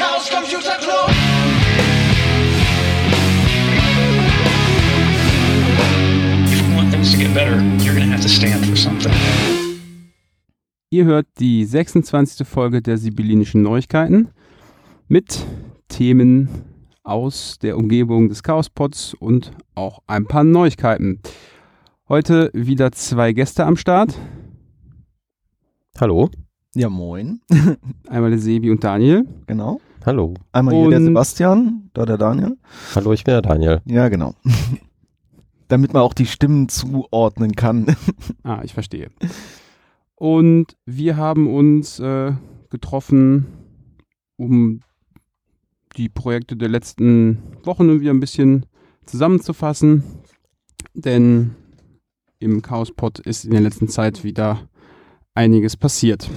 Chaos Computer Club. If you want things to get better, you're to have to stand for something. Ihr hört die 26. Folge der Sibyllinischen Neuigkeiten mit Themen aus der Umgebung des Chaospods und auch ein paar Neuigkeiten. Heute wieder zwei Gäste am Start. Hallo. Ja, moin. Einmal der Sebi und Daniel. Genau. Hallo. Einmal hier der Und- Sebastian, da der Daniel. Hallo, ich bin der Daniel. Ja, genau. Damit man auch die Stimmen zuordnen kann. Ah, ich verstehe. Und wir haben uns äh, getroffen, um die Projekte der letzten Wochen wieder ein bisschen zusammenzufassen. Denn im Chaospod ist in der letzten Zeit wieder einiges passiert.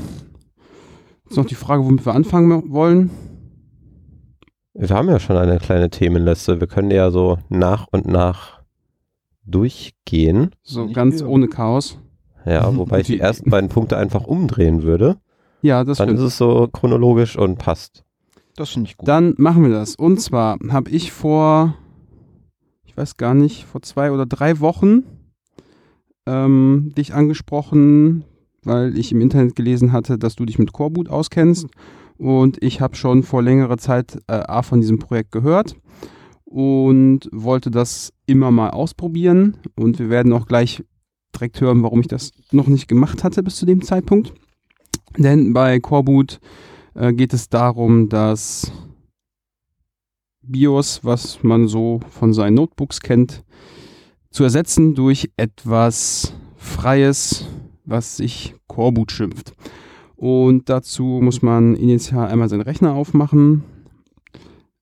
Jetzt noch die Frage, womit wir anfangen wollen. Wir haben ja schon eine kleine Themenliste. Wir können ja so nach und nach durchgehen. So Nicht ganz viel. ohne Chaos. Ja, wobei ich die ersten beiden Punkte einfach umdrehen würde. Ja, das Dann ist stimmt. es so chronologisch und passt. Das finde ich gut. Dann machen wir das. Und zwar habe ich vor, ich weiß gar nicht, vor zwei oder drei Wochen ähm, dich angesprochen, weil ich im Internet gelesen hatte, dass du dich mit Coreboot auskennst. Und ich habe schon vor längerer Zeit äh, von diesem Projekt gehört und wollte das immer mal ausprobieren. Und wir werden auch gleich direkt hören, warum ich das noch nicht gemacht hatte bis zu dem Zeitpunkt. Denn bei Coreboot äh, geht es darum, dass BIOS, was man so von seinen Notebooks kennt, zu ersetzen durch etwas Freies, was sich Coreboot schimpft. Und dazu muss man initial einmal seinen Rechner aufmachen,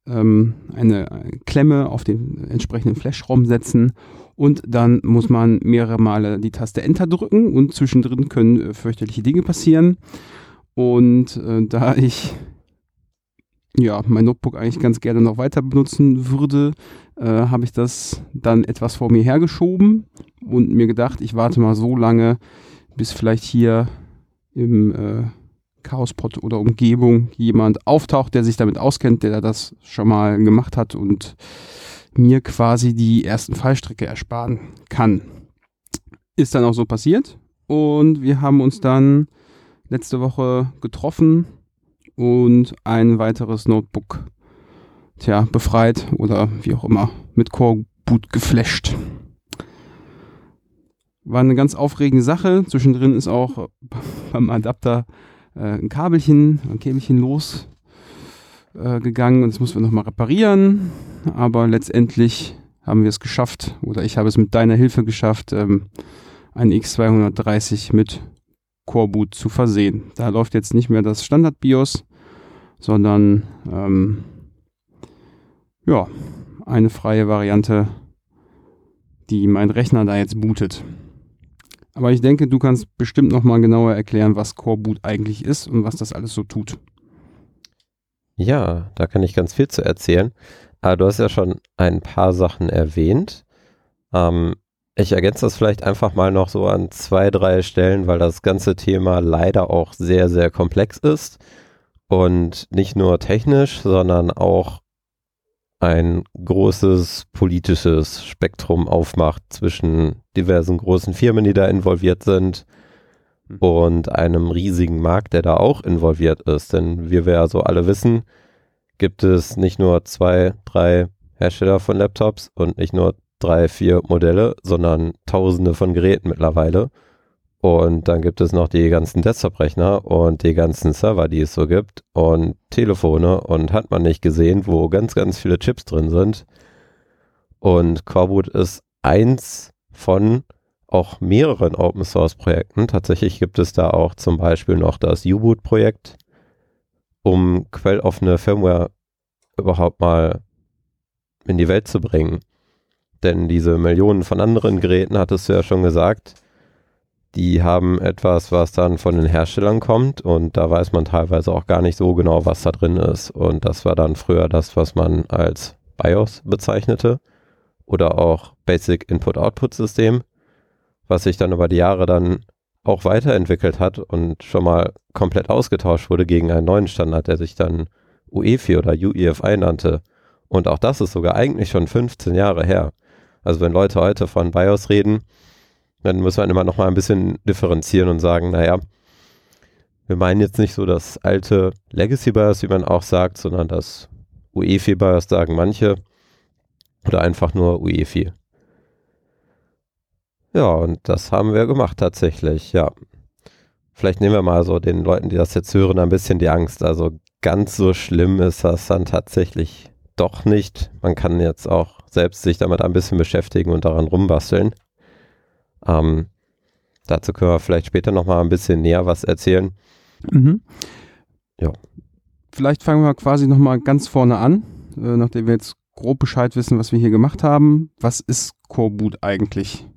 ähm, eine Klemme auf den entsprechenden Flash-ROM setzen und dann muss man mehrere Male die Taste Enter drücken und zwischendrin können äh, fürchterliche Dinge passieren. Und äh, da ich ja mein Notebook eigentlich ganz gerne noch weiter benutzen würde, äh, habe ich das dann etwas vor mir hergeschoben und mir gedacht, ich warte mal so lange, bis vielleicht hier im äh, Chaospot oder Umgebung jemand auftaucht, der sich damit auskennt, der das schon mal gemacht hat und mir quasi die ersten Fallstrecke ersparen kann. Ist dann auch so passiert und wir haben uns dann letzte Woche getroffen und ein weiteres Notebook tja, befreit oder wie auch immer mit Core Boot geflasht. War eine ganz aufregende Sache. Zwischendrin ist auch beim Adapter äh, ein Kabelchen, ein Käbelchen los äh, und das mussten wir nochmal reparieren. Aber letztendlich haben wir es geschafft oder ich habe es mit deiner Hilfe geschafft, ähm, ein X230 mit Core Boot zu versehen. Da läuft jetzt nicht mehr das Standard BIOS, sondern ähm, ja, eine freie Variante, die mein Rechner da jetzt bootet. Aber ich denke, du kannst bestimmt noch mal genauer erklären, was Core Boot eigentlich ist und was das alles so tut. Ja, da kann ich ganz viel zu erzählen. Aber du hast ja schon ein paar Sachen erwähnt. Ähm, ich ergänze das vielleicht einfach mal noch so an zwei, drei Stellen, weil das ganze Thema leider auch sehr, sehr komplex ist und nicht nur technisch, sondern auch ein großes politisches Spektrum aufmacht zwischen diversen großen Firmen, die da involviert sind Mhm. und einem riesigen Markt, der da auch involviert ist. Denn wie wir ja so alle wissen, gibt es nicht nur zwei, drei Hersteller von Laptops und nicht nur drei, vier Modelle, sondern tausende von Geräten mittlerweile. Und dann gibt es noch die ganzen Desktop-Rechner und die ganzen Server, die es so gibt und Telefone und hat man nicht gesehen, wo ganz, ganz viele Chips drin sind. Und Coreboot ist eins von auch mehreren Open Source Projekten. Tatsächlich gibt es da auch zum Beispiel noch das U-Boot Projekt, um quelloffene Firmware überhaupt mal in die Welt zu bringen. Denn diese Millionen von anderen Geräten, hattest du ja schon gesagt, die haben etwas, was dann von den Herstellern kommt und da weiß man teilweise auch gar nicht so genau, was da drin ist. Und das war dann früher das, was man als BIOS bezeichnete oder auch Basic Input-Output System, was sich dann über die Jahre dann auch weiterentwickelt hat und schon mal komplett ausgetauscht wurde gegen einen neuen Standard, der sich dann UEFI oder UEFI nannte. Und auch das ist sogar eigentlich schon 15 Jahre her. Also wenn Leute heute von BIOS reden, dann muss man immer noch mal ein bisschen differenzieren und sagen, naja, wir meinen jetzt nicht so das alte Legacy BIOS, wie man auch sagt, sondern das UEFI BIOS sagen manche oder einfach nur UEFI. Ja, und das haben wir gemacht tatsächlich, ja. Vielleicht nehmen wir mal so den Leuten, die das jetzt hören, ein bisschen die Angst. Also ganz so schlimm ist das dann tatsächlich doch nicht. Man kann jetzt auch selbst sich damit ein bisschen beschäftigen und daran rumbasteln. Ähm, dazu können wir vielleicht später nochmal ein bisschen näher was erzählen. Mhm. Ja. Vielleicht fangen wir quasi nochmal ganz vorne an, äh, nachdem wir jetzt grob Bescheid wissen, was wir hier gemacht haben. Was ist Coreboot eigentlich?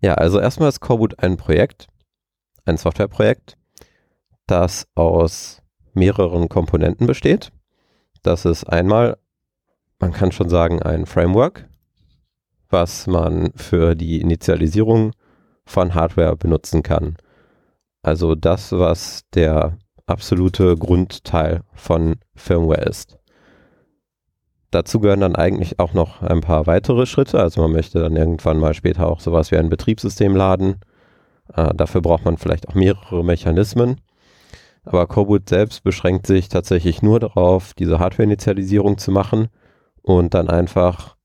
Ja, also erstmal ist Coreboot ein Projekt, ein Softwareprojekt, das aus mehreren Komponenten besteht. Das ist einmal, man kann schon sagen, ein Framework, was man für die Initialisierung von Hardware benutzen kann. Also das, was der absolute Grundteil von Firmware ist. Dazu gehören dann eigentlich auch noch ein paar weitere Schritte. Also man möchte dann irgendwann mal später auch sowas wie ein Betriebssystem laden. Äh, dafür braucht man vielleicht auch mehrere Mechanismen. Aber Coreboot selbst beschränkt sich tatsächlich nur darauf, diese Hardware-Initialisierung zu machen und dann einfach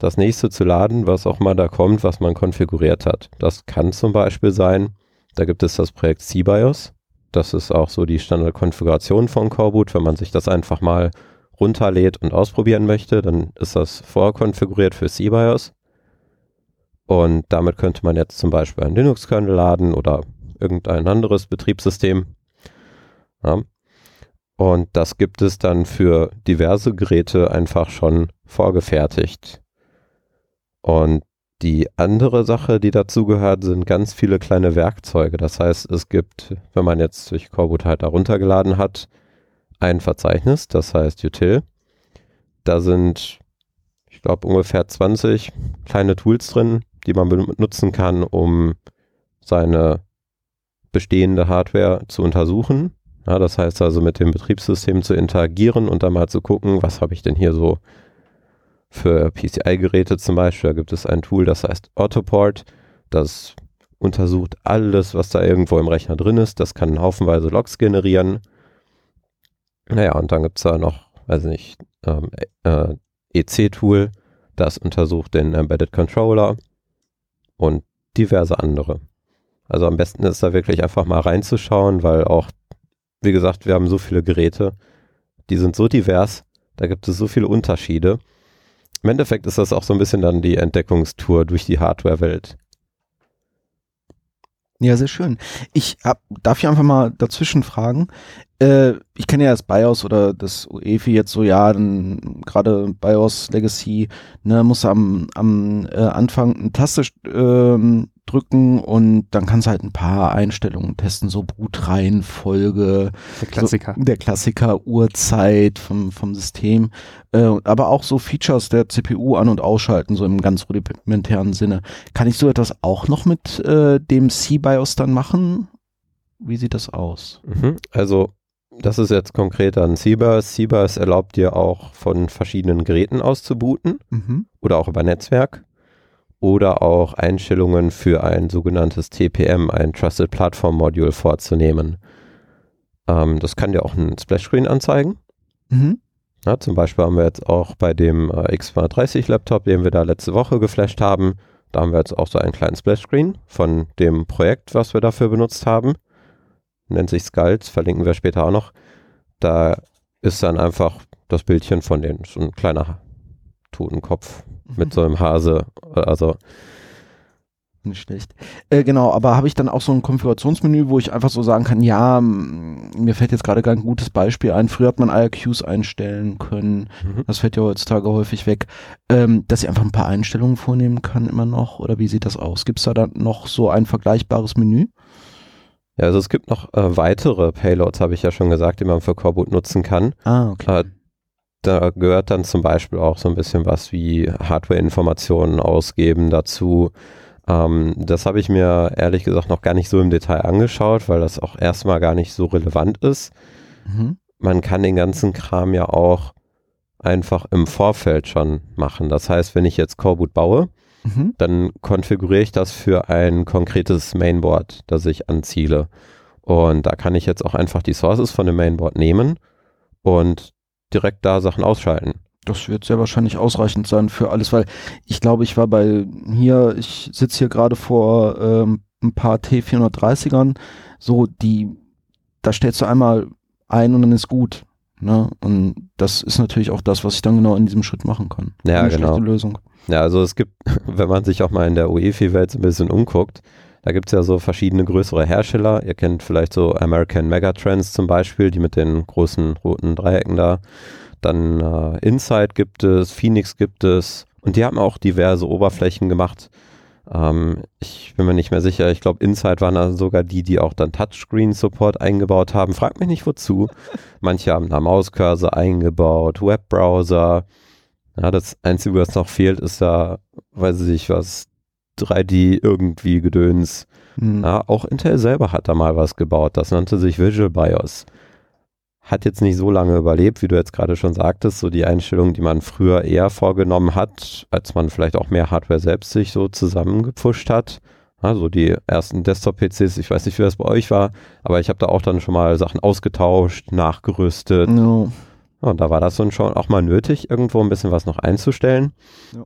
das nächste zu laden, was auch mal da kommt, was man konfiguriert hat. Das kann zum Beispiel sein, da gibt es das Projekt CBIOS. Das ist auch so die Standardkonfiguration von Coreboot. Wenn man sich das einfach mal runterlädt und ausprobieren möchte, dann ist das vorkonfiguriert für CBIOS. Und damit könnte man jetzt zum Beispiel einen Linux-Kernel laden oder irgendein anderes Betriebssystem. Ja. Und das gibt es dann für diverse Geräte einfach schon vorgefertigt. Und die andere Sache, die dazu gehört, sind ganz viele kleine Werkzeuge. Das heißt, es gibt, wenn man jetzt durch Coreboot halt heruntergeladen hat, ein Verzeichnis, das heißt Util. Da sind, ich glaube, ungefähr 20 kleine Tools drin, die man benutzen kann, um seine bestehende Hardware zu untersuchen. Ja, das heißt also mit dem Betriebssystem zu interagieren und dann mal zu gucken, was habe ich denn hier so für PCI-Geräte zum Beispiel. Da gibt es ein Tool, das heißt Autoport. Das untersucht alles, was da irgendwo im Rechner drin ist. Das kann haufenweise Logs generieren. Naja, und dann gibt es da noch, weiß nicht, ähm, äh, EC-Tool, das untersucht den Embedded Controller und diverse andere. Also am besten ist da wirklich einfach mal reinzuschauen, weil auch, wie gesagt, wir haben so viele Geräte, die sind so divers, da gibt es so viele Unterschiede. Im Endeffekt ist das auch so ein bisschen dann die Entdeckungstour durch die Hardware-Welt. Ja, sehr schön. Ich hab, darf ich einfach mal dazwischen fragen. Äh, ich kenne ja das BIOS oder das UEFI jetzt so, ja, dann gerade BIOS Legacy, ne, muss am, am äh, Anfang eine Taste ähm, drücken und dann kannst du halt ein paar Einstellungen testen, so Bootreihenfolge, Der Klassiker. so, der Klassiker, Uhrzeit vom, vom System, äh, aber auch so Features der CPU an- und ausschalten, so im ganz rudimentären Sinne. Kann ich so etwas auch noch mit äh, dem C-BIOS dann machen? Wie sieht das aus? Mhm. Also, das ist jetzt konkret an CBUS. CBUS erlaubt dir auch von verschiedenen Geräten aus zu booten Mhm. oder auch über Netzwerk oder auch Einstellungen für ein sogenanntes TPM, ein Trusted Platform Module vorzunehmen. Ähm, das kann dir auch ein Splashscreen anzeigen. Mhm. Ja, zum Beispiel haben wir jetzt auch bei dem äh, X230 Laptop, den wir da letzte Woche geflasht haben, da haben wir jetzt auch so einen kleinen Splashscreen von dem Projekt, was wir dafür benutzt haben. Nennt sich Skulls, verlinken wir später auch noch. Da ist dann einfach das Bildchen von den, so ein kleiner Totenkopf mit so einem Hase. Also, Nicht schlecht. Äh, genau, aber habe ich dann auch so ein Konfigurationsmenü, wo ich einfach so sagen kann, ja, mir fällt jetzt gerade gar ein gutes Beispiel ein. Früher hat man IRQs einstellen können. mhm. Das fällt ja heutzutage häufig weg. Ähm, dass ich einfach ein paar Einstellungen vornehmen kann immer noch. Oder wie sieht das aus? Gibt es da dann noch so ein vergleichbares Menü? Ja, also es gibt noch äh, weitere Payloads, habe ich ja schon gesagt, die man für Coreboot nutzen kann. Ah, okay. Äh, da gehört dann zum Beispiel auch so ein bisschen was wie Hardware-Informationen ausgeben dazu. Ähm, das habe ich mir ehrlich gesagt noch gar nicht so im Detail angeschaut, weil das auch erstmal gar nicht so relevant ist. Mhm. man kann den ganzen Kram ja auch einfach im Vorfeld schon machen. Das heißt, wenn ich jetzt Coreboot baue, Mhm. dann konfiguriere ich das für ein konkretes Mainboard, das ich anziele. Und da kann ich jetzt auch einfach die Sources von dem Mainboard nehmen und direkt da Sachen ausschalten. Das wird sehr wahrscheinlich ausreichend sein für alles, weil ich glaube, ich war bei hier, ich sitze hier gerade vor ähm, ein paar T430ern, so die, da stellst du einmal ein und dann ist gut. Ne? Und das ist natürlich auch das, was ich dann genau in diesem Schritt machen kann. Ja, Eine genau. schlechte Lösung. Ja, also es gibt, wenn man sich auch mal in der UEFI-Welt so ein bisschen umguckt, da gibt es ja so verschiedene größere Hersteller. Ihr kennt vielleicht so American Megatrends zum Beispiel, die mit den großen roten Dreiecken da. Dann äh, Insight gibt es, Phoenix gibt es und die haben auch diverse Oberflächen gemacht. Ähm, ich bin mir nicht mehr sicher. Ich glaube, Insight waren dann sogar die, die auch dann Touchscreen-Support eingebaut haben. Fragt mich nicht wozu. Manche haben da Mauscursor eingebaut, Webbrowser. Ja, das Einzige, was noch fehlt, ist da, weiß ich nicht, was 3D irgendwie Gedöns. Hm. Ja, auch Intel selber hat da mal was gebaut. Das nannte sich Visual BIOS. Hat jetzt nicht so lange überlebt, wie du jetzt gerade schon sagtest, so die Einstellung, die man früher eher vorgenommen hat, als man vielleicht auch mehr Hardware selbst sich so zusammengepfuscht hat. Also die ersten Desktop-PCs, ich weiß nicht, wie das bei euch war, aber ich habe da auch dann schon mal Sachen ausgetauscht, nachgerüstet. Ja. Ja, und da war das dann schon auch mal nötig, irgendwo ein bisschen was noch einzustellen. Ja.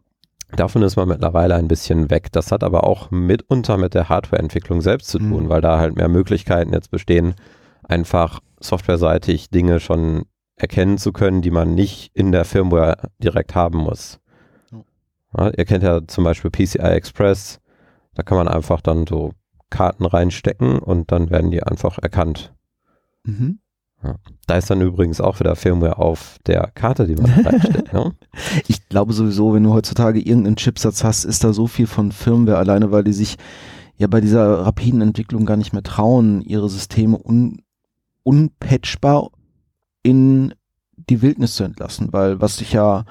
Davon ist man mittlerweile ein bisschen weg. Das hat aber auch mitunter mit der Hardwareentwicklung selbst zu tun, Mhm. weil da halt mehr Möglichkeiten jetzt bestehen, einfach softwareseitig Dinge schon erkennen zu können, die man nicht in der Firmware direkt haben muss. Ja. Ja, ihr kennt ja zum Beispiel PCI Express. Da kann man einfach dann so Karten reinstecken und dann werden die einfach erkannt. Mhm. Da ist dann übrigens auch wieder Firmware auf der Karte, die man reinsteckt. ne? Ich glaube sowieso, wenn du heutzutage irgendeinen Chipsatz hast, ist da so viel von Firmware alleine, weil die sich ja bei dieser rapiden Entwicklung gar nicht mehr trauen, ihre Systeme un unpatchbar in die Wildnis zu entlassen, weil was sich ja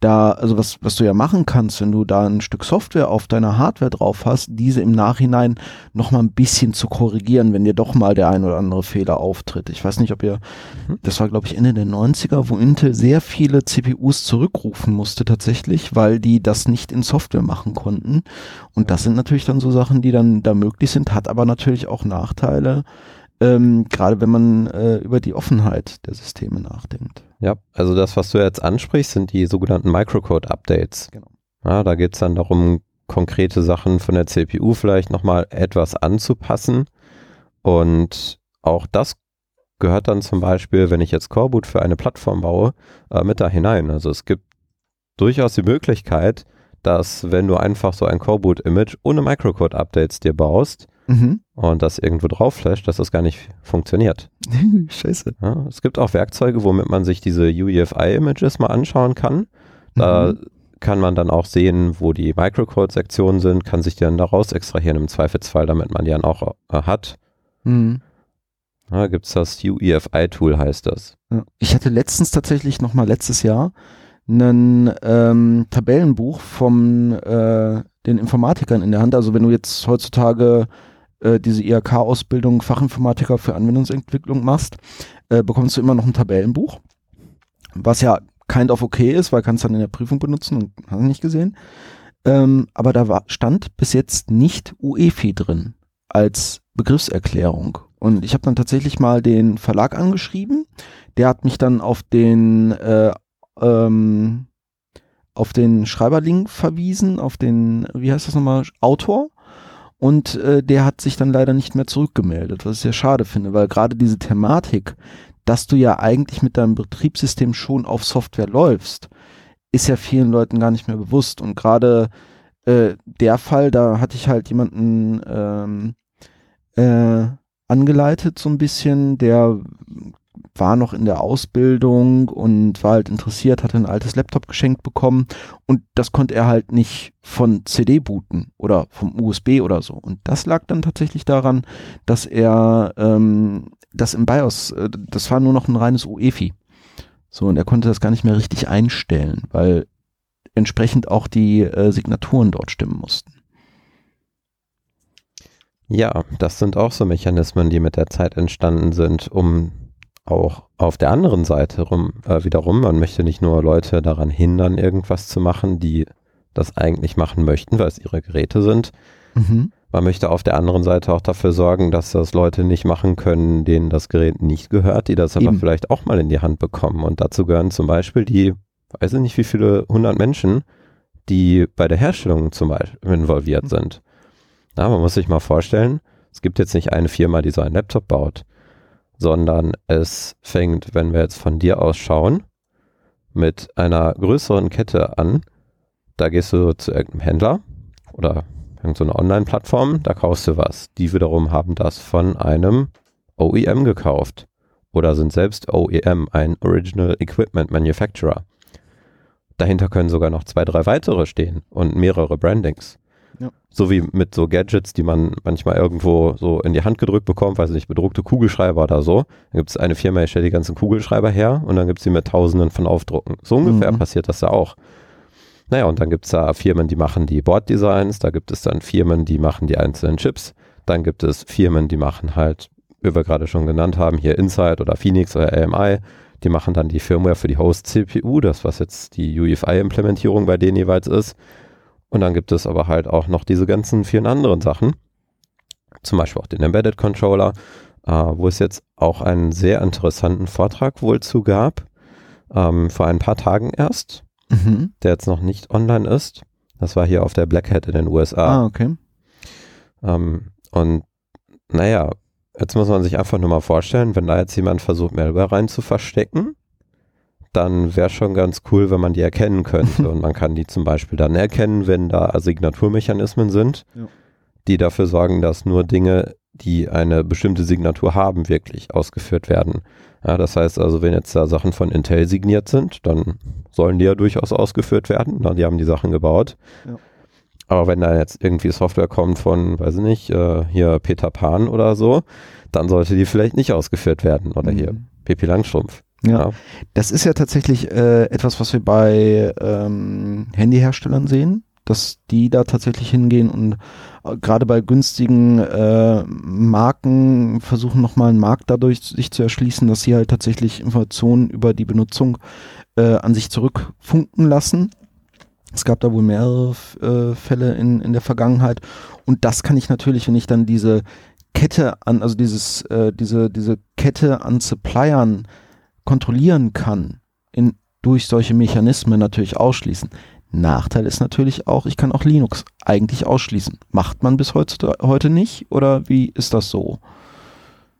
da, also was, was du ja machen kannst, wenn du da ein Stück Software auf deiner Hardware drauf hast, diese im Nachhinein noch mal ein bisschen zu korrigieren, wenn dir doch mal der ein oder andere Fehler auftritt. Ich weiß nicht, ob ihr, Mhm. das war glaube ich Ende der 90er, wo Intel sehr viele CPUs zurückrufen musste tatsächlich, weil die das nicht in Software machen konnten. Und das sind natürlich dann so Sachen, die dann da möglich sind, hat aber natürlich auch Nachteile, ähm, gerade wenn man äh, über die Offenheit der Systeme nachdenkt. Ja, also das, was du jetzt ansprichst, sind die sogenannten Microcode-Updates. Genau. Ja, da geht es dann darum, konkrete Sachen von der CPU vielleicht nochmal etwas anzupassen. Und auch das gehört dann zum Beispiel, wenn ich jetzt Coreboot für eine Plattform baue, äh, mit da hinein. Also es gibt durchaus die Möglichkeit, dass wenn du einfach so ein Coreboot-Image ohne Microcode-Updates dir baust Mhm. und das irgendwo drauf flasht, dass das gar nicht funktioniert. Scheiße. Ja, es gibt auch Werkzeuge, womit man sich diese UEFI-Images mal anschauen kann. Da Mhm. kann man dann auch sehen, wo die Microcode-Sektionen sind, kann sich die dann daraus extrahieren im Zweifelsfall, damit man die dann auch äh, hat. Mhm. Da gibt es das UEFI-Tool, heißt das. Ich hatte letztens tatsächlich noch mal letztes Jahr ein ähm, Tabellenbuch von äh, den Informatikern in der Hand. Also wenn du jetzt heutzutage äh, diese IHK-Ausbildung Fachinformatiker für Anwendungsentwicklung machst, äh, bekommst du immer noch ein Tabellenbuch, was ja kind of okay ist, weil kannst dann in der Prüfung benutzen und hast nicht gesehen. Ähm, aber da war, stand bis jetzt nicht UEFI drin als Begriffserklärung. Und ich habe dann tatsächlich mal den Verlag angeschrieben. Der hat mich dann auf den äh, ähm, auf den Schreiberlink verwiesen, auf den, wie heißt das nochmal, Autor. Und äh, der hat sich dann leider nicht mehr zurückgemeldet, was ich sehr schade finde, weil gerade diese Thematik, dass du ja eigentlich mit deinem Betriebssystem schon auf Software läufst, ist ja vielen Leuten gar nicht mehr bewusst. Und gerade äh, der Fall, da hatte ich halt jemanden ähm, äh, angeleitet so ein bisschen, der war noch in der Ausbildung und war halt interessiert, hatte ein altes Laptop geschenkt bekommen und das konnte er halt nicht von CD booten oder vom USB oder so. Und das lag dann tatsächlich daran, dass er ähm, das im BIOS, äh, das war nur noch ein reines UEFI. So, und er konnte das gar nicht mehr richtig einstellen, weil entsprechend auch die äh, Signaturen dort stimmen mussten. Ja, das sind auch so Mechanismen, die mit der Zeit entstanden sind, um auch auf der anderen Seite rum, äh, wiederum, man möchte nicht nur Leute daran hindern, irgendwas zu machen, die das eigentlich machen möchten, weil es ihre Geräte sind. Mhm. Man möchte auf der anderen Seite auch dafür sorgen, dass das Leute nicht machen können, denen das Gerät nicht gehört, die das aber Eben. vielleicht auch mal in die Hand bekommen. Und dazu gehören zum Beispiel die, weiß ich nicht wie viele hundert Menschen, die bei der Herstellung zum Beispiel involviert sind. Ja, man muss sich mal vorstellen, es gibt jetzt nicht eine Firma, die so einen Laptop baut, sondern es fängt, wenn wir jetzt von dir aus schauen, mit einer größeren Kette an. Da gehst du zu irgendeinem Händler oder irgendeine Online-Plattform, da kaufst du was. Die wiederum haben das von einem OEM gekauft oder sind selbst OEM, ein Original Equipment Manufacturer. Dahinter können sogar noch zwei, drei weitere stehen und mehrere Brandings. Ja. So wie mit so Gadgets, die man manchmal irgendwo so in die Hand gedrückt bekommt, weiß nicht, bedruckte Kugelschreiber oder so. Dann gibt es eine Firma, die stellt die ganzen Kugelschreiber her und dann gibt es sie mit tausenden von Aufdrucken. So ungefähr Mhm. passiert das da auch. Naja, und dann gibt es da Firmen, die machen die Boarddesigns, da gibt es dann Firmen, die machen die einzelnen Chips, dann gibt es Firmen, die machen halt, wie wir gerade schon genannt haben, hier Insight oder Phoenix oder AMI, die machen dann die Firmware für die Host-CPU, das was jetzt die UEFI-Implementierung bei denen jeweils ist. Und dann gibt es aber halt auch noch diese ganzen vielen anderen Sachen, zum Beispiel auch den Embedded Controller, äh, wo es jetzt auch einen sehr interessanten Vortrag wohl zu gab, ähm, vor ein paar Tagen erst Mhm. der jetzt noch nicht online ist. Das war hier auf der Black Hat in den USA. Ah, okay. Ähm, und naja, jetzt muss man sich einfach nur mal vorstellen, wenn da jetzt jemand versucht, Malware rein zu verstecken, dann wäre schon ganz cool, wenn man die erkennen könnte. und man kann die zum Beispiel dann erkennen, wenn da Signaturmechanismen sind, Ja. die dafür sorgen, dass nur Dinge, die eine bestimmte Signatur haben, wirklich ausgeführt werden. Ja, das heißt also, wenn jetzt da Sachen von Intel signiert sind, dann sollen die ja durchaus ausgeführt werden. Na, die haben die Sachen gebaut. Ja. Aber wenn da jetzt irgendwie Software kommt von, weiß ich nicht, äh, hier Peter Pan oder so, dann sollte die vielleicht nicht ausgeführt werden. Oder hier Mhm. Pippi Langstrumpf. Ja. Das ist ja tatsächlich äh, etwas, was wir bei ähm, Handyherstellern sehen, dass die da tatsächlich hingehen und äh, gerade bei günstigen äh, Marken versuchen nochmal einen Markt dadurch sich zu erschließen, dass sie halt tatsächlich Informationen über die Benutzung äh, an sich zurückfunken lassen. Es gab da wohl mehrere äh, Fälle in, in der Vergangenheit und das kann ich natürlich, wenn ich dann diese Kette an, also dieses, äh, diese, diese Kette an Suppliern kontrollieren kann, in, durch solche Mechanismen natürlich ausschließen. Nachteil ist natürlich auch, ich kann auch Linux eigentlich ausschließen. Macht man bis heute, heute nicht oder wie ist das so?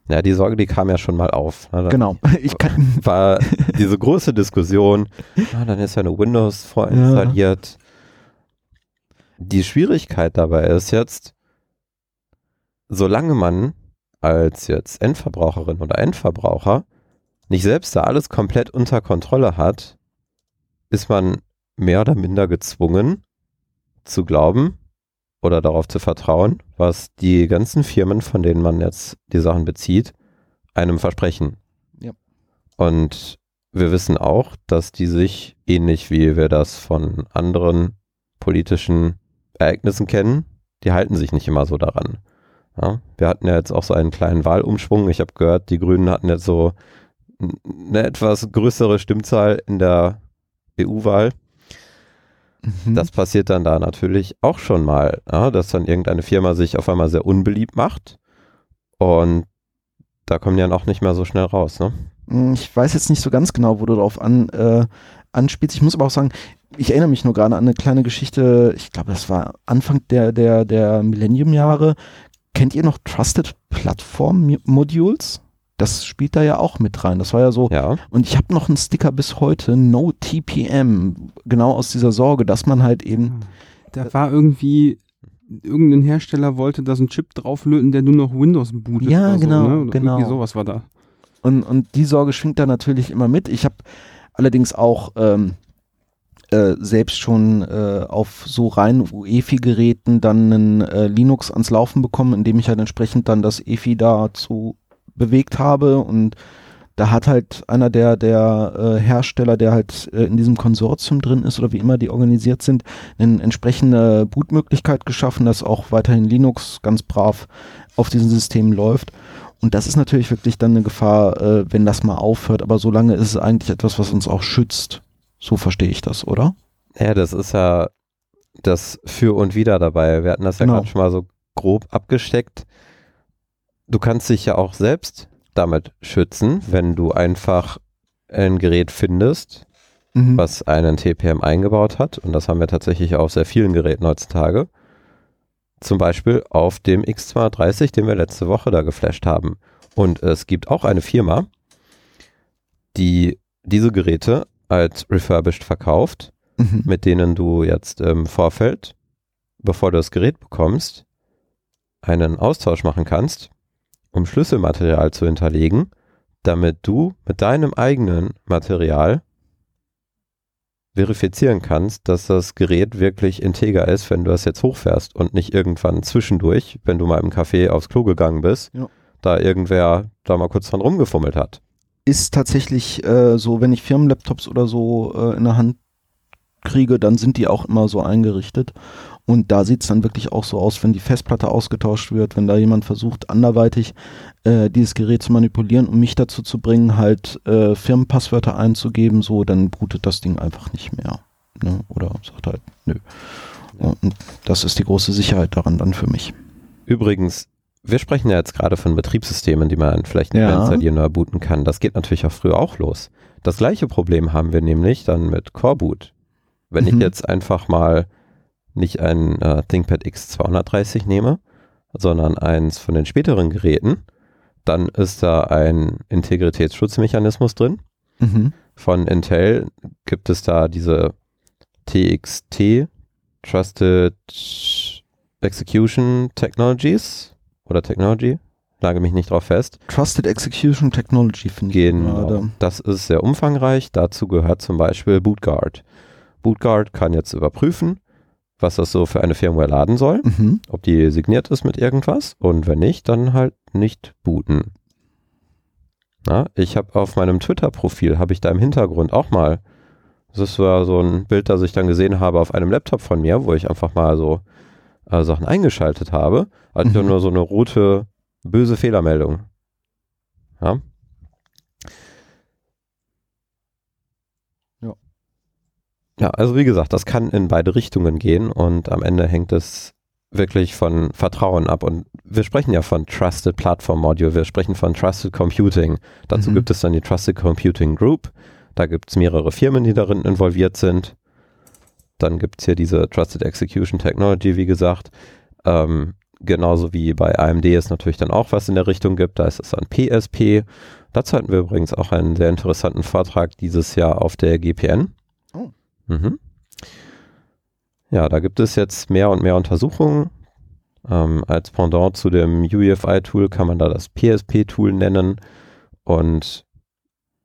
Ja, die Sorge, die kam ja schon mal auf. Ne? Da Genau. Ich kann, War diese große Diskussion, ah, dann ist ja eine Windows vorinstalliert. Die Schwierigkeit dabei ist jetzt, solange man als jetzt Endverbraucherin oder Endverbraucher nicht selbst da alles komplett unter Kontrolle hat, ist man mehr oder minder gezwungen zu glauben oder darauf zu vertrauen, was die ganzen Firmen, von denen man jetzt die Sachen bezieht, einem versprechen. Ja. Und wir wissen auch, dass die sich, ähnlich wie wir das von anderen politischen Ereignissen kennen, die halten sich nicht immer so daran. Ja, wir hatten ja jetzt auch so einen kleinen Wahlumschwung. Ich habe gehört, die Grünen hatten jetzt so eine etwas größere Stimmzahl in der EU-Wahl. Mhm. Das passiert dann da natürlich auch schon mal, ja, dass dann irgendeine Firma sich auf einmal sehr unbeliebt macht und da kommen die dann auch nicht mehr so schnell raus. Ne? Hm, Ich weiß jetzt nicht so ganz genau, wo du darauf an, äh, anspielst. Ich muss aber auch sagen, ich erinnere mich nur gerade an eine kleine Geschichte, ich glaube, das war Anfang der, der, der Millennium-Jahre. Kennt ihr noch Trusted Platform Modules? Das spielt da ja auch mit rein. Das war ja so, Ja, und ich habe noch einen Sticker bis heute, No TPM, genau aus dieser Sorge, dass man halt eben, Da war irgendwie, irgendein Hersteller wollte da so einen Chip drauflöten, der nur noch Windows bootet. Ja, oder genau, so, ne? Oder genau. Irgendwie sowas war da. und, und die Sorge schwingt da natürlich immer mit. Ich habe allerdings auch ähm, äh, selbst schon äh, auf so rein UEFI-Geräten dann einen äh, Linux ans Laufen bekommen, indem ich halt entsprechend dann das EFI dazu bewegt habe und da hat halt einer der, der äh, Hersteller, der halt äh, in diesem Konsortium drin ist oder wie immer die organisiert sind, eine entsprechende Bootmöglichkeit geschaffen, dass auch weiterhin Linux ganz brav auf diesen Systemen läuft. Und das ist natürlich wirklich dann eine Gefahr, äh, wenn das mal aufhört. Aber solange ist es eigentlich etwas, was uns auch schützt. So verstehe ich das, oder? Ja, das ist ja das Für und Wider dabei. Wir hatten das ja Genau. gerade schon mal so grob abgesteckt. Du kannst dich ja auch selbst damit schützen, wenn du einfach ein Gerät findest, Mhm. was einen TPM eingebaut hat. Und das haben wir tatsächlich auf sehr vielen Geräten heutzutage. Zum Beispiel auf dem X230, den wir letzte Woche da geflasht haben. Und es gibt auch eine Firma, die diese Geräte als refurbished verkauft Mhm. mit denen du jetzt im Vorfeld, bevor du das Gerät bekommst, einen Austausch machen kannst, um Schlüsselmaterial zu hinterlegen, damit du mit deinem eigenen Material verifizieren kannst, dass das Gerät wirklich integer ist, wenn du es jetzt hochfährst und nicht irgendwann zwischendurch, wenn du mal im Café aufs Klo gegangen bist, Ja. da irgendwer da mal kurz dran rumgefummelt hat. ist tatsächlich äh, so, wenn ich Firmenlaptops oder so äh, in der Hand kriege, dann sind die auch immer so eingerichtet. Und da sieht es dann wirklich auch so aus, wenn die Festplatte ausgetauscht wird, wenn da jemand versucht, anderweitig äh, dieses Gerät zu manipulieren, um mich dazu zu bringen, halt äh, Firmenpasswörter einzugeben, so, dann bootet das Ding einfach nicht mehr. Ne? Oder sagt halt, nö. Und das ist die große Sicherheit daran dann für mich. Übrigens, wir sprechen ja jetzt gerade von Betriebssystemen, die man vielleicht nicht Ja. mehr installieren oder booten kann. Das geht natürlich auch früher auch los. Das gleiche Problem haben wir nämlich dann mit Coreboot. Wenn Mhm. ich jetzt einfach mal nicht ein äh, ThinkPad X230 nehme, sondern eins von den späteren Geräten, dann ist da ein Integritätsschutzmechanismus drin. Mhm. Von Intel gibt es da diese TXT, Trusted Execution Technologies oder Technology, lage mich nicht drauf fest. Trusted Execution Technology finde ich Genau. Das ist sehr umfangreich. Dazu gehört zum Beispiel BootGuard. BootGuard kann jetzt überprüfen, was das so für eine Firmware laden soll, Mhm. ob die signiert ist mit irgendwas und wenn nicht, dann halt nicht booten. Na, ich habe auf meinem Twitter-Profil, habe ich da im Hintergrund auch mal, das war so ein Bild, das ich dann gesehen habe auf einem Laptop von mir, wo ich einfach mal so äh, Sachen eingeschaltet habe, hatte ich Mhm. dann nur so eine rote, böse Fehlermeldung. Ja. Ja, also wie gesagt, das kann in beide Richtungen gehen und am Ende hängt es wirklich von Vertrauen ab. Und wir sprechen ja von Trusted Platform Module, wir sprechen von Trusted Computing. Dazu Mhm. gibt es dann die Trusted Computing Group. Da gibt es mehrere Firmen, die darin involviert sind. Dann gibt es hier diese Trusted Execution Technology, wie gesagt. Ähm, genauso wie bei AMD es natürlich dann auch was in der Richtung gibt. Da ist es dann PSP. Dazu hatten wir übrigens auch einen sehr interessanten Vortrag dieses Jahr auf der GPN. Mhm. Ja, da gibt es jetzt mehr und mehr Untersuchungen. Ähm, als Pendant zu dem UEFI-Tool kann man da das PSP-Tool nennen. Und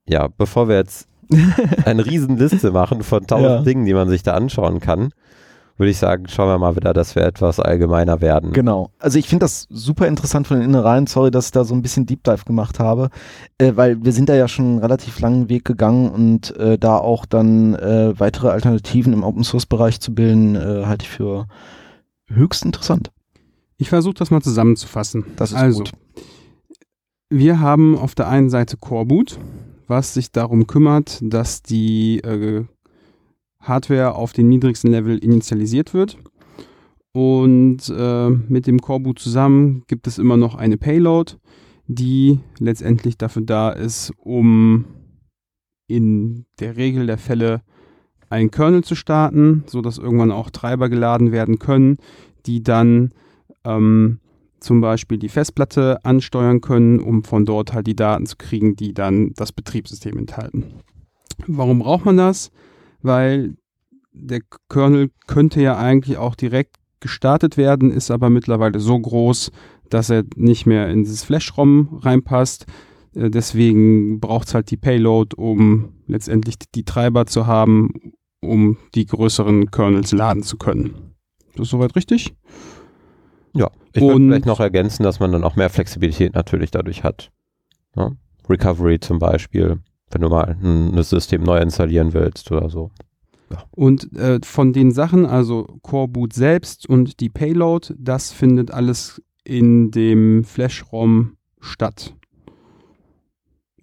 ja, bevor wir jetzt eine Riesenliste machen von tausend Ja. Dingen, die man sich da anschauen kann, würde ich sagen, schauen wir mal wieder, dass wir etwas allgemeiner werden. Genau. Also ich finde das super interessant von den Innereien. Sorry, dass ich da so ein bisschen Deep Dive gemacht habe, äh, weil wir sind da ja schon einen relativ langen Weg gegangen und äh, da auch dann äh, weitere Alternativen im Open Source Bereich zu bilden, äh, halte ich für höchst interessant. Ich versuche das mal zusammenzufassen. Das ist also, gut. wir haben auf der einen Seite Coreboot, was sich darum kümmert, dass die äh, Hardware auf dem niedrigsten Level initialisiert wird. Und äh, mit dem Coreboot zusammen gibt es immer noch eine Payload, die letztendlich dafür da ist, um in der Regel der Fälle einen Kernel zu starten, sodass irgendwann auch Treiber geladen werden können, die dann ähm, zum Beispiel die Festplatte ansteuern können, um von dort halt die Daten zu kriegen, die dann das Betriebssystem enthalten. Warum braucht man das? Weil der Kernel könnte ja eigentlich auch direkt gestartet werden, ist aber mittlerweile so groß, dass er nicht mehr in dieses Flash-ROM reinpasst. Äh, Deswegen braucht es halt die Payload, um letztendlich die- Treiber zu haben, um die größeren Kernels laden zu können. Das ist soweit richtig? Ja, ich würde vielleicht noch ergänzen, dass man dann auch mehr Flexibilität natürlich dadurch hat. Ja? Recovery zum Beispiel, wenn du mal ein, ein System neu installieren willst oder so. Und äh, von den Sachen, also Core Boot selbst und die Payload, das findet alles in dem Flash-ROM statt.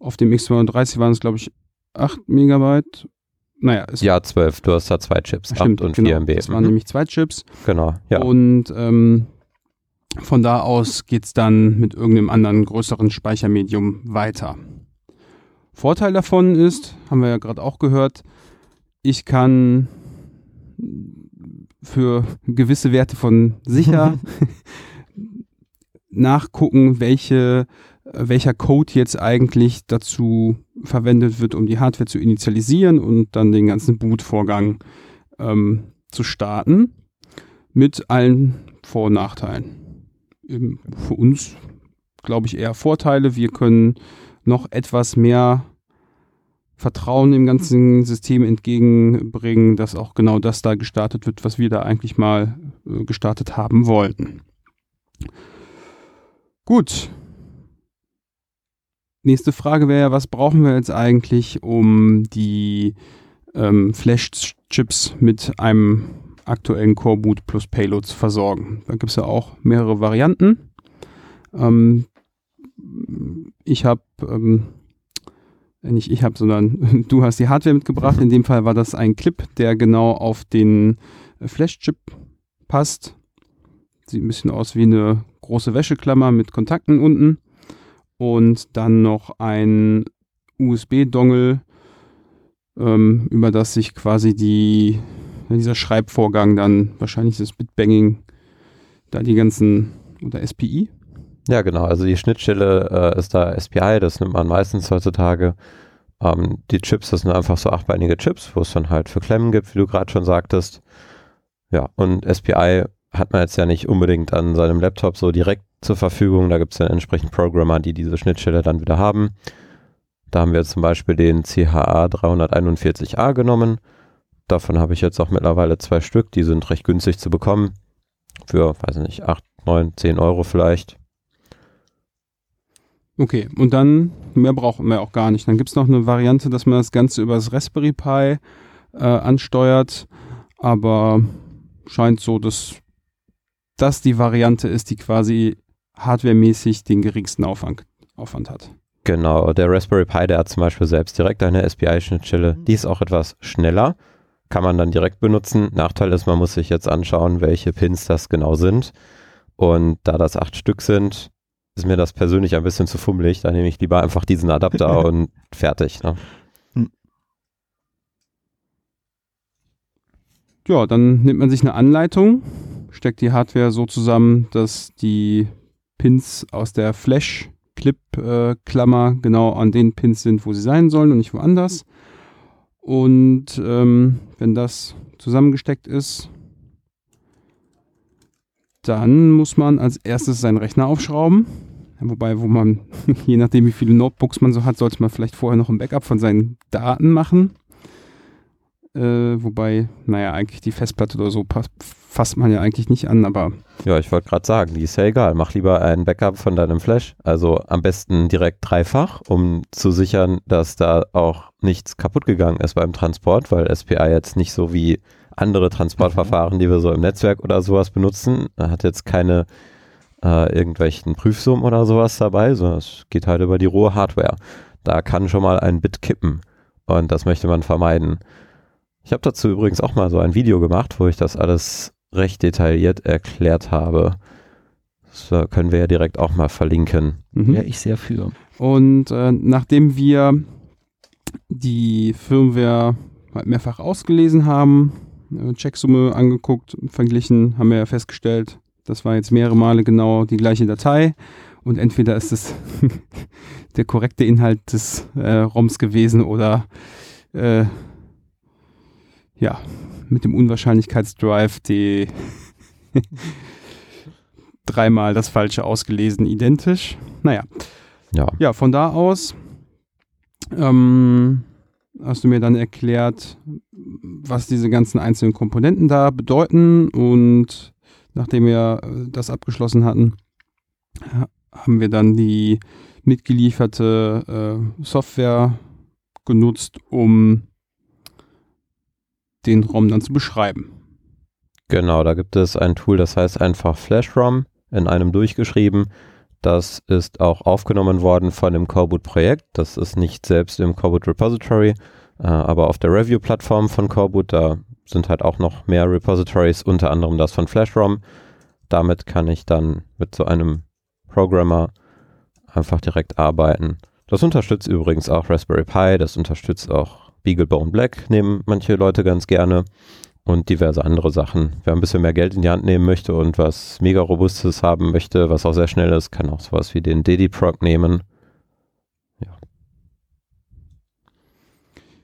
Auf dem X230 waren es, glaube ich, 8 Megabyte. Naja, es Ja, 12. Du hast da zwei Chips, stimmt, 8 und genau. 4 MB. Das waren Mhm. nämlich zwei Chips. Genau, ja. Und ähm, von da aus geht es dann mit irgendeinem anderen größeren Speichermedium weiter. Vorteil davon ist, haben wir ja gerade auch gehört, ich kann für gewisse Werte von sicher nachgucken, welche, welcher Code jetzt eigentlich dazu verwendet wird, um die Hardware zu initialisieren und dann den ganzen Bootvorgang ähm, zu starten mit allen Vor- und Nachteilen. Eben Für uns, glaube ich, eher Vorteile. Wir können noch etwas mehr Vertrauen im ganzen System entgegenbringen, dass auch genau das da gestartet wird, was wir da eigentlich mal äh, gestartet haben wollten. Gut. Nächste Frage wäre ja, was brauchen wir jetzt eigentlich, um die ähm, Flash-Chips mit einem aktuellen Core Boot plus Payload zu versorgen. Da gibt es ja auch mehrere Varianten. Ähm, ich habe, ähm, nicht ich habe, sondern du hast die Hardware mitgebracht. In dem Fall war das ein Clip, der genau auf den äh, Flash-Chip passt. Sieht ein bisschen aus wie eine große Wäscheklammer mit Kontakten unten. Und dann noch ein USB-Dongle, ähm, über das sich quasi die, dieser Schreibvorgang dann, wahrscheinlich das Bitbanging, da die ganzen, oder SPI, Ja, genau. Also die Schnittstelle äh, ist da SPI, das nimmt man meistens heutzutage. Ähm, die Chips, das sind einfach so achtbeinige Chips, wo es dann halt für Klemmen gibt, wie du gerade schon sagtest. Ja, und SPI hat man jetzt ja nicht unbedingt an seinem Laptop so direkt zur Verfügung. Da gibt es dann entsprechend Programmer, die diese Schnittstelle dann wieder haben. Da haben wir zum Beispiel den CHA 341A genommen. Davon habe ich jetzt auch mittlerweile zwei Stück. Die sind recht günstig zu bekommen. Für, weiß ich nicht, 8, 9, 10 Euro vielleicht. Okay, und dann, mehr brauchen wir auch gar nicht. Dann gibt es noch eine Variante, dass man das Ganze über das Raspberry Pi äh, ansteuert, aber scheint so, dass das die Variante ist, die quasi hardwaremäßig den geringsten Aufwand, Aufwand hat. Genau, der Raspberry Pi, der hat zum Beispiel selbst direkt eine SPI-Schnittstelle. Die ist auch etwas schneller, kann man dann direkt benutzen. Nachteil ist, man muss sich jetzt anschauen, welche Pins das genau sind. Und da das acht Stück sind, ist mir das persönlich ein bisschen zu fummelig. Da nehme ich lieber einfach diesen Adapter und fertig. Ne? Ja, dann nimmt man sich eine Anleitung, steckt die Hardware so zusammen, dass die Pins aus der Flash-Clip-Klammer genau an den Pins sind, wo sie sein sollen und nicht woanders. Und ähm, wenn das zusammengesteckt ist, dann muss man als erstes seinen Rechner aufschrauben. Wobei, wo man, je nachdem wie viele Notebooks man so hat, sollte man vielleicht vorher noch ein Backup von seinen Daten machen. Äh, wobei, naja, eigentlich die Festplatte oder so fasst man ja eigentlich nicht an, aber Ja, ich wollte gerade sagen, die ist ja egal. Mach lieber ein Backup von deinem Flash. Also am besten direkt dreifach, um zu sichern, dass da auch nichts kaputt gegangen ist beim Transport, weil SPI jetzt nicht so wie andere Transportverfahren, die wir so im Netzwerk oder sowas benutzen, hat jetzt keine äh, irgendwelchen Prüfsummen oder sowas dabei, sondern es geht halt über die rohe Hardware. Da kann schon mal ein Bit kippen und das möchte man vermeiden. Ich habe dazu übrigens auch mal so ein Video gemacht, wo ich das alles recht detailliert erklärt habe. Das äh, können wir ja direkt auch mal verlinken. mhm. Ja, ich sehr für. Und äh, nachdem wir die Firmware halt mehrfach ausgelesen haben, äh, Checksumme angeguckt, verglichen, haben wir ja festgestellt, das war jetzt mehrere Male genau die gleiche Datei. Und entweder ist es der korrekte Inhalt des äh, ROMs gewesen oder äh, ja, mit dem Unwahrscheinlichkeitsdrive die dreimal das falsche ausgelesen identisch. Naja, Ja, ja, von da aus ähm, hast du mir dann erklärt, was diese ganzen einzelnen Komponenten da bedeuten. Und nachdem wir äh, das abgeschlossen hatten, ha- haben wir dann die mitgelieferte äh, Software genutzt, um den ROM dann zu beschreiben. genau. Da gibt es ein Tool, das heißt einfach FlashROM in einem durchgeschrieben. Das ist auch aufgenommen worden von dem Coreboot-Projekt. Das ist nicht selbst im Coreboot Repository, äh, aber auf der Review-Plattform von Coreboot, da sind halt auch noch mehr Repositories, unter anderem das von FlashROM. Damit kann ich dann mit so einem Programmer einfach direkt arbeiten. Das unterstützt übrigens auch Raspberry Pi, das unterstützt auch BeagleBone Black, nehmen manche Leute ganz gerne und diverse andere Sachen. Wer ein bisschen mehr Geld in die Hand nehmen möchte und was mega robustes haben möchte, was auch sehr schnell ist, kann auch sowas wie den Dediprog nehmen.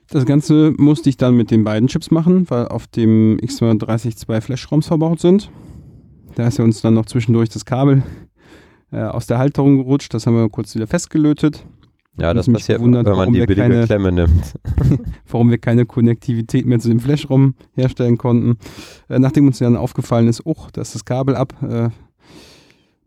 Das Ganze musste ich dann mit den beiden Chips machen, weil auf dem X230 zwei Flash-ROMs verbaut sind. Da ist ja uns dann noch zwischendurch das Kabel äh, aus der Halterung gerutscht. Das haben wir kurz wieder festgelötet. Ja, das passiert, gewundert, wenn man warum die wir billige keine- Klemme nimmt. warum wir keine Konnektivität mehr zu dem Flash-ROM herstellen konnten. Äh, nachdem uns dann aufgefallen ist, oh, da ist das Kabel ab. Äh,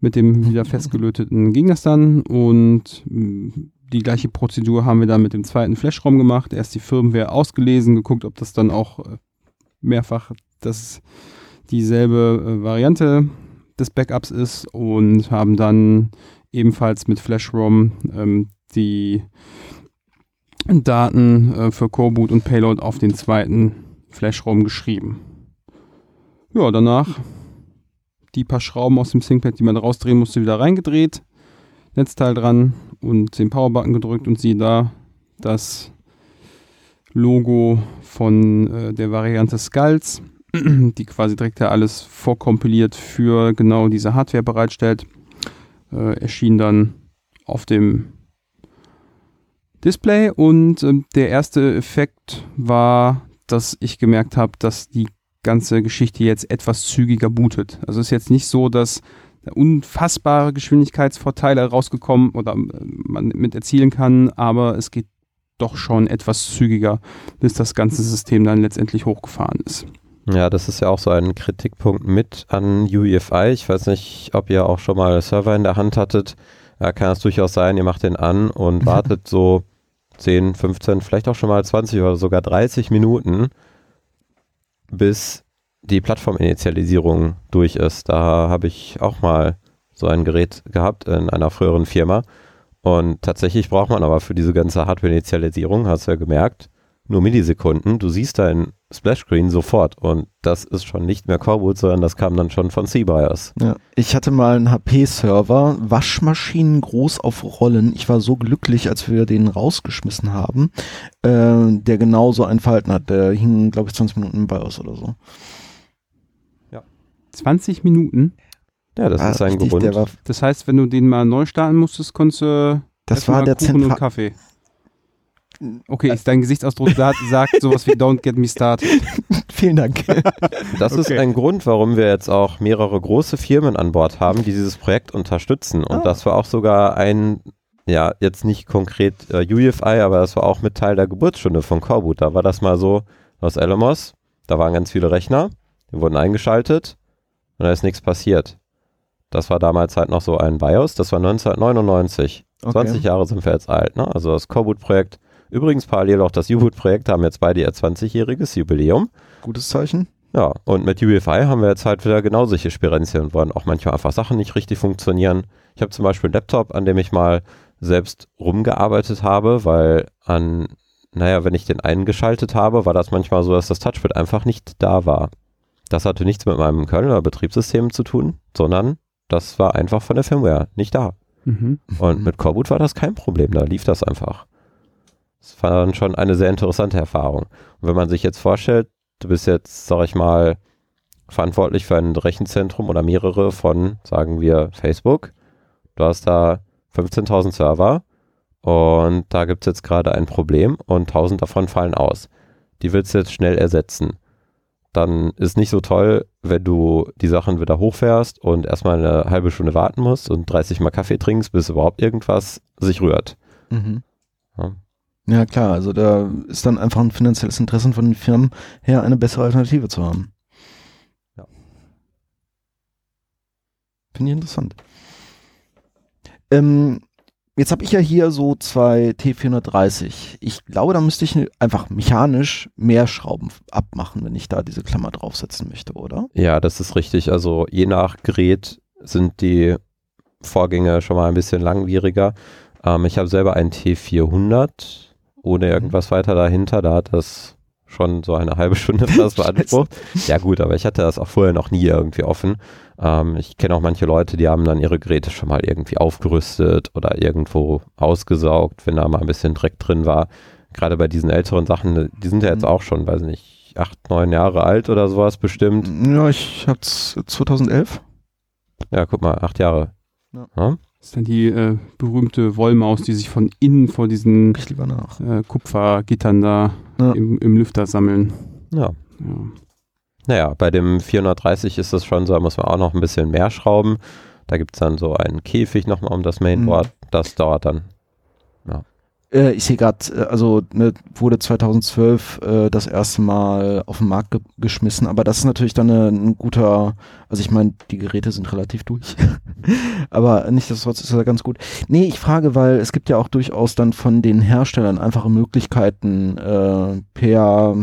mit dem wieder festgelöteten ging das dann und mh, die gleiche Prozedur haben wir dann mit dem zweiten Flash-ROM gemacht. Erst die Firmware ausgelesen, geguckt, ob das dann auch äh, mehrfach das dieselbe äh, Variante des Backups ist und haben dann ebenfalls mit Flash-ROM ähm, die Daten äh, für Coreboot und Payload auf den zweiten Flash-ROM geschrieben. Ja, danach die paar Schrauben aus dem ThinkPad, die man rausdrehen musste, wieder reingedreht, Netzteil dran und den Powerbutton gedrückt und siehe da, das Logo von äh, der Variante Skulls, die quasi direkt ja alles vorkompiliert für genau diese Hardware bereitstellt, äh, erschien dann auf dem Display und ähm, der erste Effekt war, dass ich gemerkt habe, dass die ganze Geschichte jetzt etwas zügiger bootet. Also es ist jetzt nicht so, dass da unfassbare Geschwindigkeitsvorteile rausgekommen oder äh, man mit erzielen kann, aber es geht doch schon etwas zügiger, bis das ganze System dann letztendlich hochgefahren ist. Ja, das ist ja auch so ein Kritikpunkt mit an UEFI. Ich weiß nicht, ob ihr auch schon mal Server in der Hand hattet. Ja, kann es durchaus sein, ihr macht den an und wartet so 10, 15, vielleicht auch schon mal 20 oder sogar 30 Minuten, bis die Plattforminitialisierung durch ist. Da habe ich auch mal so ein Gerät gehabt in einer früheren Firma. Und tatsächlich braucht man aber für diese ganze Hardware-Initialisierung, hast du ja gemerkt, nur Millisekunden. Du siehst dein Splash-Screen sofort und das ist schon nicht mehr Coreboot, sondern das kam dann schon von C-BIOS. Ja. Ich hatte mal einen HP-Server, Waschmaschinen groß auf Rollen. Ich war so glücklich, als wir den rausgeschmissen haben, äh, der genauso ein Verhalten hat. Der hing, glaube ich, 20 Minuten im BIOS oder so. 20 Minuten. Ja, das War ist ein richtig, Grund. War, Das heißt, wenn du den mal neu starten musstest, konntest du das war der Kuchen und. Kaffee. Okay, ist dein Gesichtsausdruck sagt, sagt sowas wie Don't get me started. Vielen Dank. Das ist Okay. ein Grund, warum wir jetzt auch mehrere große Firmen an Bord haben, die dieses Projekt unterstützen. Und Ah. das war auch sogar ein, ja, jetzt nicht konkret äh, UEFI, aber das war auch mit Teil der Geburtsstunde von Coreboot. Da war das mal so aus Alamos, da waren ganz viele Rechner, die wurden eingeschaltet und da ist nichts passiert. Das war damals halt noch so ein BIOS, das war 1999. 20 Jahre sind wir jetzt alt, ne? Also das Coreboot-Projekt, übrigens parallel auch das U-Boot-Projekt, haben jetzt beide ihr 20-jähriges Jubiläum. Gutes Zeichen. Ja, und mit UEFI haben wir jetzt halt wieder genau solche Spirenzien, wo auch manchmal einfach Sachen nicht richtig funktionieren. Ich habe zum Beispiel einen Laptop, an dem ich mal selbst rumgearbeitet habe, weil an, naja, wenn ich den eingeschaltet habe, war das manchmal so, dass das Touchpad einfach nicht da war. Das hatte nichts mit meinem Kernel Betriebssystem zu tun, sondern das war einfach von der Firmware nicht da. Mhm. Und mit Coreboot war das kein Problem, da lief das einfach. Das war dann schon eine sehr interessante Erfahrung. Und wenn man sich jetzt vorstellt, du bist jetzt, sag ich mal, verantwortlich für ein Rechenzentrum oder mehrere von, sagen wir, Facebook. Du hast da 15.000 Server und da gibt es jetzt gerade ein Problem und 1000 davon fallen aus. Die willst du jetzt schnell ersetzen. Dann ist nicht so toll, wenn du die Sachen wieder hochfährst und erstmal eine halbe Stunde warten musst und 30 Mal Kaffee trinkst, bis überhaupt irgendwas sich rührt. Mhm. Ja. Ja, klar. Also da ist dann einfach ein finanzielles Interesse von den Firmen her, eine bessere Alternative zu haben. Ja. Finde ich interessant. Ähm, jetzt habe ich ja hier so zwei T430. Ich glaube, da müsste ich einfach mechanisch mehr Schrauben abmachen, wenn ich da diese Klammer draufsetzen möchte, oder? Ja, das ist richtig. Also je nach Gerät sind die Vorgänge schon mal ein bisschen langwieriger. Ähm, ich habe selber einen T400 ohne Mhm. irgendwas weiter dahinter. Da hat das schon so eine halbe Stunde fast beansprucht. Ja gut, aber ich hatte das auch vorher noch nie irgendwie offen. Ähm, ich kenne auch manche Leute, die haben dann ihre Geräte schon mal irgendwie aufgerüstet oder irgendwo ausgesaugt, wenn da mal ein bisschen Dreck drin war. Gerade bei diesen älteren Sachen, die sind ja jetzt Mhm. auch schon, weiß nicht, acht, neun Jahre alt oder sowas bestimmt. Ja, ich hab's 2011. Ja, guck mal, acht Jahre. Ja. Ja? Das ist dann die äh, berühmte Wollmaus, die sich von innen vor diesen äh, Kupfergittern da Ja. im, im Lüfter sammeln. ja. Ja. Naja, bei dem 430 ist es schon so, da muss man auch noch ein bisschen mehr schrauben. Da gibt es dann so einen Käfig nochmal um das Mainboard. Das dauert dann. Äh, ich sehe gerade, äh, also ne, wurde 2012 äh, das erste Mal auf den Markt ge geschmissen, aber das ist natürlich dann eine, ein guter, also ich meine, die Geräte sind relativ durch, aber nichtsdestotrotz ist er ganz gut. Nee, ich frage, weil es gibt ja auch durchaus dann von den Herstellern einfache Möglichkeiten, äh, per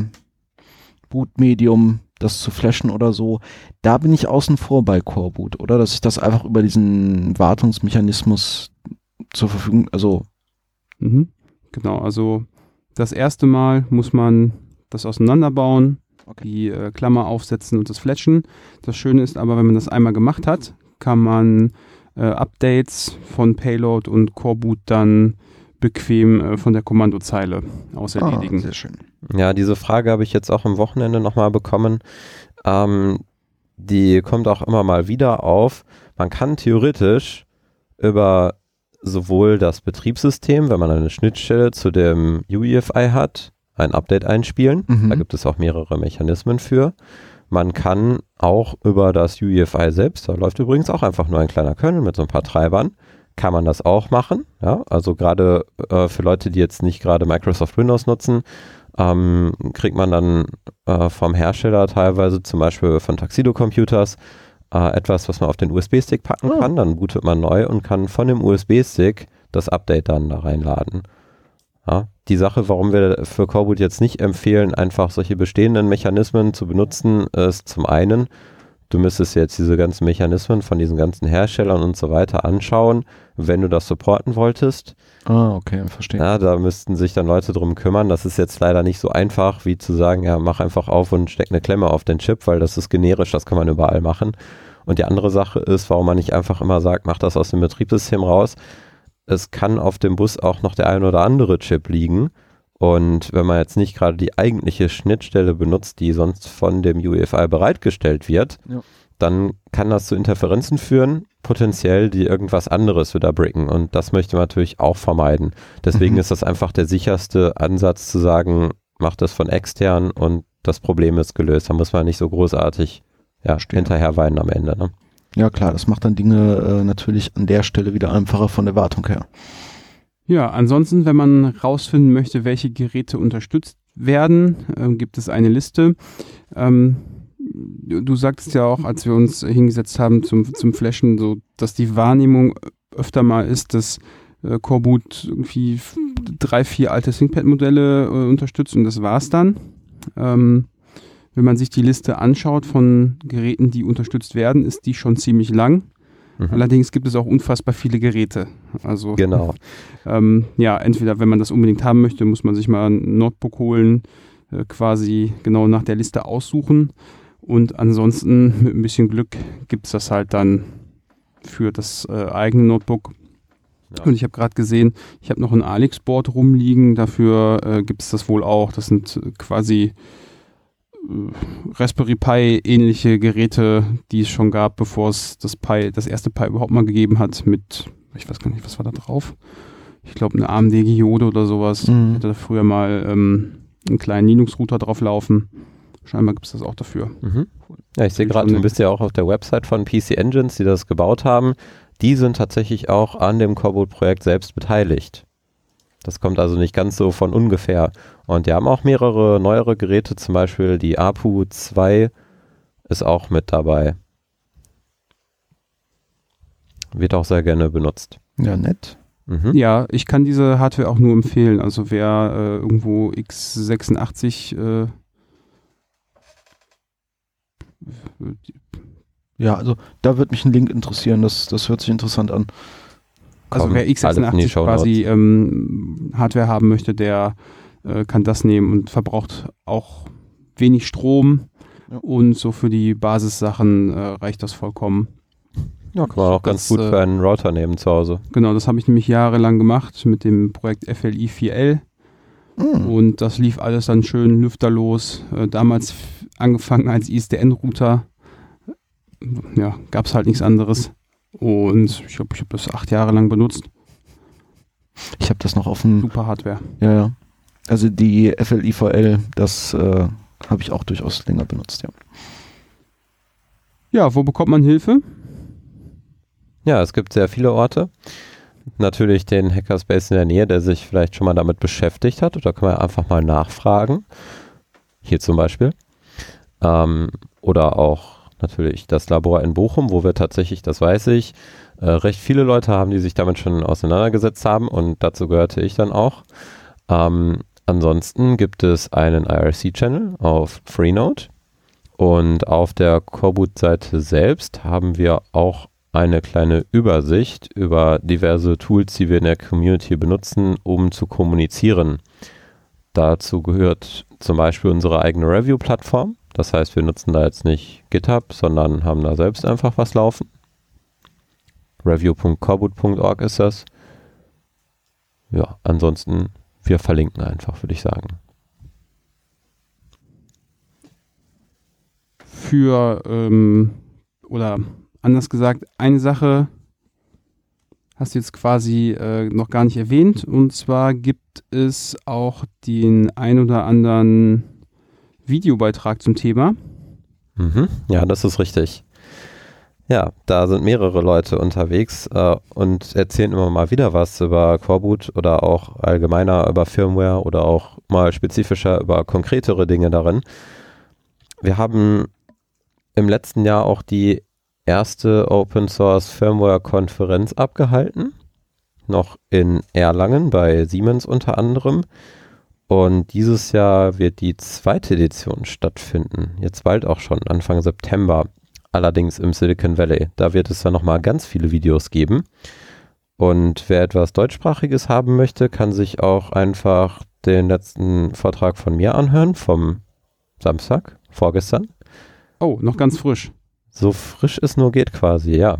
Bootmedium das zu flashen oder so. Da bin ich außen vor bei Coreboot, oder? Dass ich das einfach über diesen Wartungsmechanismus zur Verfügung, also Mhm. Genau, also das erste Mal muss man das auseinanderbauen, Okay. die äh, Klammer aufsetzen und das fletchen. Das Schöne ist aber, wenn man das einmal gemacht hat, kann man äh, Updates von Payload und Coreboot dann bequem äh, von der Kommandozeile aus erledigen. Ah, sehr schön. Ja, diese Frage habe ich jetzt auch am Wochenende nochmal bekommen. Ähm, die kommt auch immer mal wieder auf. Man kann theoretisch über sowohl das Betriebssystem, wenn man eine Schnittstelle zu dem UEFI hat, ein Update einspielen. Mhm. Da gibt es auch mehrere Mechanismen für. Man kann auch über das UEFI selbst, da läuft übrigens auch einfach nur ein kleiner Kernel mit so ein paar Treibern, kann man das auch machen. Ja, also gerade äh, für Leute, die jetzt nicht gerade Microsoft Windows nutzen, ähm, kriegt man dann äh, vom Hersteller teilweise zum Beispiel von Tuxedo Computers äh, etwas, was man auf den USB-Stick packen Ah. kann. Dann bootet man neu und kann von dem USB-Stick das Update dann da reinladen. Ja, die Sache, warum wir für Coreboot jetzt nicht empfehlen, einfach solche bestehenden Mechanismen zu benutzen, ist zum einen, du müsstest jetzt diese ganzen Mechanismen von diesen ganzen Herstellern und so weiter anschauen, wenn du das supporten wolltest. Ah, okay, verstehe. Ja, da müssten sich dann Leute drum kümmern. Das ist jetzt leider nicht so einfach, wie zu sagen, ja, mach einfach auf und steck eine Klemme auf den Chip, weil das ist generisch, das kann man überall machen. Und die andere Sache ist, warum man nicht einfach immer sagt, mach das aus dem Betriebssystem raus. Es kann auf dem Bus auch noch der ein oder andere Chip liegen. Und wenn man jetzt nicht gerade die eigentliche Schnittstelle benutzt, die sonst von dem UEFI bereitgestellt wird, Ja. dann kann das zu Interferenzen führen, potenziell, die irgendwas anderes wieder bricken. Und das möchte man natürlich auch vermeiden. Deswegen Mhm. ist das einfach der sicherste Ansatz zu sagen, mach das von extern und das Problem ist gelöst. Da muss man nicht so großartig ja, hinterher weinen am Ende. Ne? Ja klar, das macht dann Dinge äh, natürlich an der Stelle wieder einfacher von der Wartung her. Ja, ansonsten, wenn man rausfinden möchte, welche Geräte unterstützt werden, ähm, gibt es eine Liste. Ähm, du, sagtest ja auch, als wir uns hingesetzt haben zum, zum Flashen, so, dass die Wahrnehmung öfter mal ist, dass äh, Coreboot irgendwie drei, vier alte ThinkPad-Modelle äh, unterstützt und das war's dann. Ähm, wenn man sich die Liste anschaut von Geräten, die unterstützt werden, ist die schon ziemlich lang. Mhm. Allerdings gibt es auch unfassbar viele Geräte. Also Genau. ähm, ja, entweder wenn man das unbedingt haben möchte, muss man sich mal ein Notebook holen, äh, quasi genau nach der Liste aussuchen. Und ansonsten mit ein bisschen Glück gibt es das halt dann für das äh, eigene Notebook. Ja. Und ich habe gerade gesehen, ich habe noch ein Alex-Board rumliegen, dafür äh, gibt es das wohl auch. Das sind quasi Raspberry Pi ähnliche Geräte, die es schon gab, bevor es das Pi, das erste Pi überhaupt mal gegeben hat, mit, ich weiß gar nicht, was war da drauf? Ich glaube, eine AMD Giode oder sowas. Mhm. Ich hatte da früher mal ähm, einen kleinen Linux-Router drauf laufen. Scheinbar gibt es das auch dafür. Mhm. Ja, ich sehe gerade, du bist ja auch auf der Website von PC Engines, die das gebaut haben. Die sind tatsächlich auch an dem Coreboot-Projekt selbst beteiligt. Das kommt also nicht ganz so von ungefähr. Und die haben auch mehrere neuere Geräte, zum Beispiel die APU 2 ist auch mit dabei. Wird auch sehr gerne benutzt. Ja, nett. Mhm. Ja, ich kann diese Hardware auch nur empfehlen. Also wer äh, irgendwo x86 äh, Ja, also da wird mich ein Link interessieren, das, das hört sich interessant an. Also Kommen wer alles in die x86 Shownotes. quasi ähm, Hardware haben möchte, der äh, kann das nehmen und verbraucht auch wenig Strom. Ja. Und so für die Basissachen äh, reicht das vollkommen. Ja, kann man auch ganz Das, gut äh, für einen Router nehmen zu Hause. Genau, das habe ich nämlich jahrelang gemacht mit dem Projekt FLI 4L. Hm. Und das lief alles dann schön lüfterlos. Äh, damals angefangen als ISDN-Router. Ja, gab es halt nichts anderes. Und ich glaube, ich habe das acht Jahre lang benutzt. Ich habe das noch auf dem, Super Hardware. ja, ja. Also die FLIVL, das äh, habe ich auch durchaus länger benutzt, ja. Ja, wo bekommt man Hilfe? Ja, es gibt sehr viele Orte. Natürlich den Hackerspace in der Nähe, der sich vielleicht schon mal damit beschäftigt hat. Oder kann man einfach mal nachfragen. Hier zum Beispiel. Ähm, oder auch natürlich das Labor in Bochum, wo wir tatsächlich, das weiß ich, äh, recht viele Leute haben, die sich damit schon auseinandergesetzt haben. Und dazu gehörte ich dann auch. Ähm, ansonsten gibt es einen IRC-Channel auf Freenode. Und auf der Coreboot-Seite selbst haben wir auch eine kleine Übersicht über diverse Tools, die wir in der Community benutzen, um zu kommunizieren. Dazu gehört zum Beispiel unsere eigene Review-Plattform. Das heißt, wir nutzen da jetzt nicht GitHub, sondern haben da selbst einfach was laufen. Review.coreboot.org ist das. Ja, ansonsten, wir verlinken einfach, würde ich sagen. Für, ähm, oder anders gesagt, eine Sache hast du jetzt quasi äh, noch gar nicht erwähnt. Und zwar gibt es auch den ein oder anderen Videobeitrag zum Thema. Mhm. Ja, das ist richtig. Ja, da sind mehrere Leute unterwegs äh, und erzählen immer mal wieder was über Coreboot oder auch allgemeiner über Firmware oder auch mal spezifischer über konkretere Dinge darin. Wir haben im letzten Jahr auch die erste Open Source Firmware Konferenz abgehalten. Noch in Erlangen bei Siemens unter anderem. Und dieses Jahr wird die zweite Edition stattfinden. Jetzt bald auch schon, Anfang September. Allerdings im Silicon Valley. Da wird es dann nochmal ganz viele Videos geben. Und wer etwas Deutschsprachiges haben möchte, kann sich auch einfach den letzten Vortrag von mir anhören, vom Samstag, vorgestern. Oh, noch ganz frisch. So frisch es nur geht quasi, ja.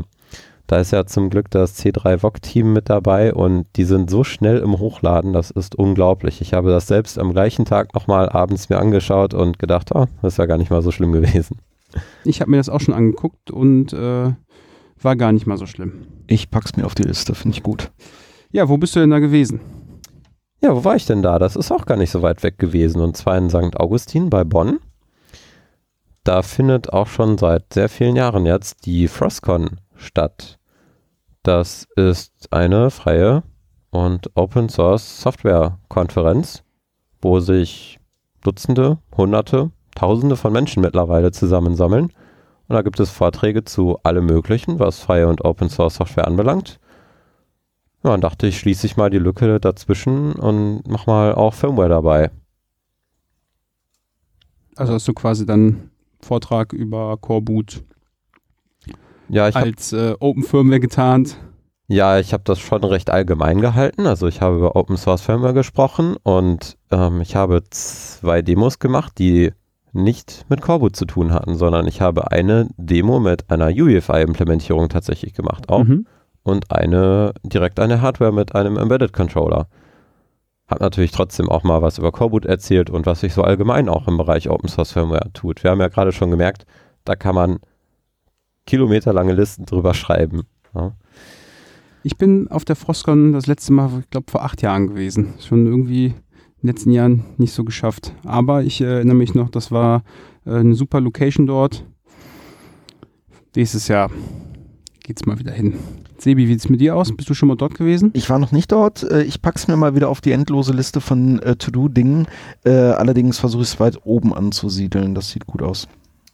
Da ist ja zum Glück das C3 VOG-Team mit dabei und die sind so schnell im Hochladen, das ist unglaublich. Ich habe das selbst am gleichen Tag nochmal abends mir angeschaut und gedacht, oh, das ist ja gar nicht mal so schlimm gewesen. Ich habe mir das auch schon angeguckt und äh, war gar nicht mal so schlimm. Ich pack's mir auf die Liste, finde ich gut. Ja, wo bist du denn da gewesen? Ja, wo war ich denn da? Das ist auch gar nicht so weit weg gewesen und zwar in St. Augustin bei Bonn. Da findet auch schon seit sehr vielen Jahren jetzt die Frostcon statt. Das ist eine freie und Open Source Software Konferenz, wo sich Dutzende, Hunderte, Tausende von Menschen mittlerweile zusammensammeln. Und da gibt es Vorträge zu allem Möglichen, was freie und Open Source Software anbelangt. Ja, dann dachte ich, schließe ich mal die Lücke dazwischen und mach mal auch Firmware dabei. Also hast du quasi dann Vortrag über Coreboot Ja, ich habe als äh, Open Firmware getarnt. ja, ich habe das schon recht allgemein gehalten. Also ich habe über Open Source Firmware gesprochen und ähm, ich habe zwei Demos gemacht, die nicht mit Coreboot zu tun hatten, sondern ich habe eine Demo mit einer UEFI-Implementierung tatsächlich gemacht auch Mhm. und eine direkt eine Hardware mit einem Embedded Controller. Hab natürlich trotzdem auch mal was über Coreboot erzählt und was sich so allgemein auch im Bereich Open Source Firmware tut. Wir haben ja gerade schon gemerkt, da kann man kilometerlange Listen drüber schreiben. Ja. Ich bin auf der Frostcon das letzte Mal, ich glaube, vor acht Jahren gewesen. Schon irgendwie in den letzten Jahren nicht so geschafft. Aber ich äh, erinnere mich noch, das war äh, eine super Location dort. Nächstes Jahr geht's mal wieder hin. Sebi, wie sieht's mit dir aus? Bist du schon mal dort gewesen? Ich war noch nicht dort. Äh, Ich pack's mir mal wieder auf die endlose Liste von äh, To-Do-Dingen. Äh, allerdings versuche ich es weit oben anzusiedeln. Das sieht gut aus.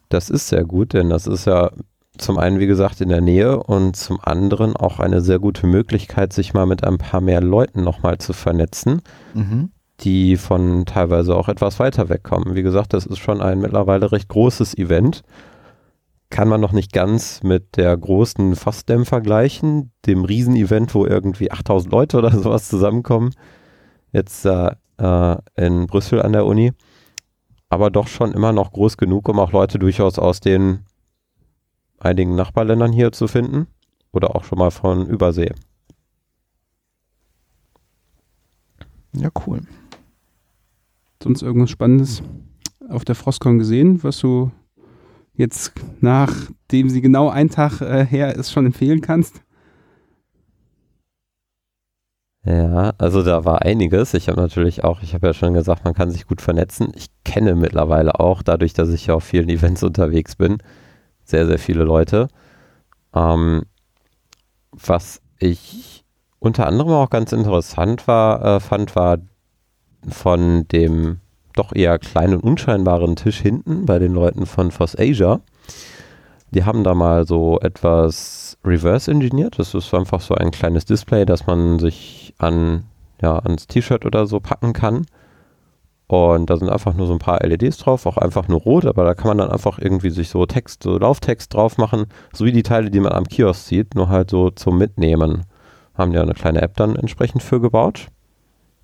Das ist sehr gut, denn das ist ja zum einen, wie gesagt, in der Nähe und zum anderen auch eine sehr gute Möglichkeit, sich mal mit ein paar mehr Leuten nochmal zu vernetzen, Mhm. Die von teilweise auch etwas weiter wegkommen. Wie gesagt, das ist schon ein mittlerweile recht großes Event. kann man noch nicht ganz mit der großen FOSDEM vergleichen, dem Riesenevent, wo irgendwie 8000 Leute oder sowas zusammenkommen. Jetzt äh, in Brüssel an der Uni. Aber doch schon immer noch groß genug, um auch Leute durchaus aus den einigen Nachbarländern hier zu finden. Oder auch schon mal von Übersee. Ja, cool. Sonst irgendwas Spannendes auf der Frostcon gesehen, was du jetzt, nachdem sie genau einen Tag äh, her ist, schon empfehlen kannst? Ja, also da war einiges. Ich habe natürlich auch, ich habe ja schon gesagt, man kann sich gut vernetzen. Ich kenne mittlerweile auch, dadurch, dass ich ja auf vielen Events unterwegs bin, sehr, sehr viele Leute. Ähm, was ich unter anderem auch ganz interessant war, äh, fand, war von dem doch eher kleinen und unscheinbaren Tisch hinten bei den Leuten von Foss Asia. Die haben da mal so etwas reverse engineert. Das ist einfach so ein kleines Display, das man sich an, ja, ans T-Shirt oder so packen kann. Und da sind einfach nur so ein paar LEDs drauf, auch einfach nur rot, aber da kann man dann einfach irgendwie sich so Text, so Lauftext drauf machen, so wie die Teile, die man am Kiosk sieht, nur halt so zum Mitnehmen. Haben die eine kleine App dann entsprechend für gebaut.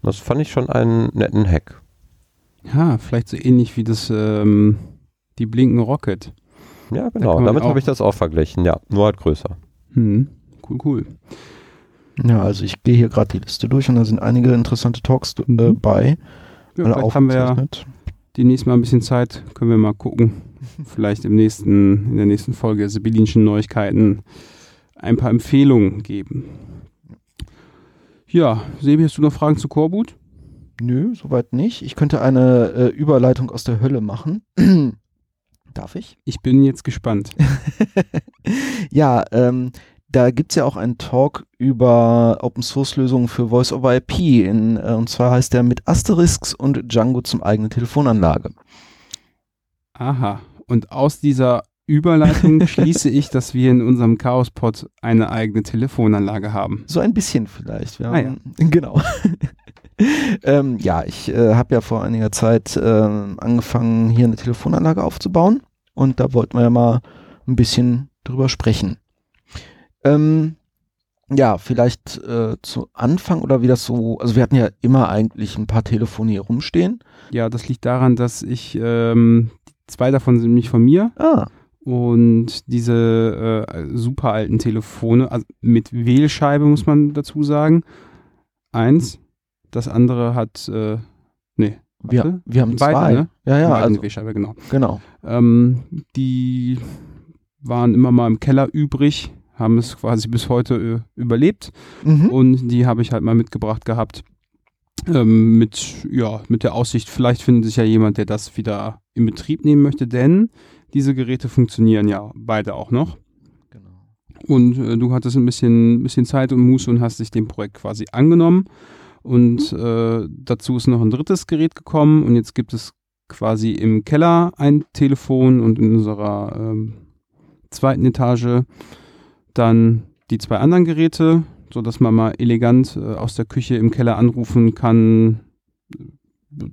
Das fand ich schon einen netten Hack. Ja, vielleicht so ähnlich wie das, ähm, die Blinken Rocket. Ja, genau. Damit habe ich das auch verglichen. Ja, nur halt größer. Hm, cool, cool. Ja, also ich gehe hier gerade die Liste durch und da sind einige interessante Talks äh, Mhm. bei. Ja, vielleicht haben wir ja demnächst mal ein bisschen Zeit, können wir mal gucken. Vielleicht im nächsten, in der nächsten Folge der Sibyllinischen Neuigkeiten ein paar Empfehlungen geben. Ja, Sebi, hast du noch Fragen zu Korbut? Nö, soweit nicht. Ich könnte eine äh, Überleitung aus der Hölle machen. Darf ich? Ich bin jetzt gespannt. ja, ähm, da gibt's ja auch einen Talk über Open Source Lösungen für Voice over IP. In, äh, und zwar heißt der mit Asterisks und Django zum eigenen Telefonanlage. Aha. Und aus dieser Überleitung schließe ich, dass wir in unserem Chaospod eine eigene Telefonanlage haben. So ein bisschen vielleicht. Ah, haben, Genau. ähm, ja, ich äh, habe ja vor einiger Zeit ähm, angefangen, hier eine Telefonanlage aufzubauen. Und da wollten wir ja mal ein bisschen drüber sprechen. Ähm, ja, vielleicht äh, zu Anfang oder wie das so, also wir hatten ja immer eigentlich ein paar Telefone hier rumstehen. Ja, das liegt daran, dass ich, ähm, zwei davon sind nämlich von mir Ah, und diese äh, super alten Telefone, also mit Wählscheibe muss man dazu sagen. Eins, das andere hat, äh, nee, wir, wir haben beide, zwei. ne? Ja, ja, also, Wählscheibe, genau. genau. Ähm, die waren immer mal im Keller übrig, haben es quasi bis heute äh, überlebt Mhm. und die habe ich halt mal mitgebracht gehabt. Ähm, mit, ja, mit der Aussicht, vielleicht findet sich ja jemand, der das wieder in Betrieb nehmen möchte, denn diese Geräte funktionieren ja beide auch noch. genau. Und äh, du hattest ein bisschen, bisschen Zeit und Muße und hast dich dem Projekt quasi angenommen. Und äh, dazu ist noch ein drittes Gerät gekommen und jetzt gibt es quasi im Keller ein Telefon und in unserer ähm, zweiten Etage dann die zwei anderen Geräte, sodass man mal elegant äh, aus der Küche im Keller anrufen kann.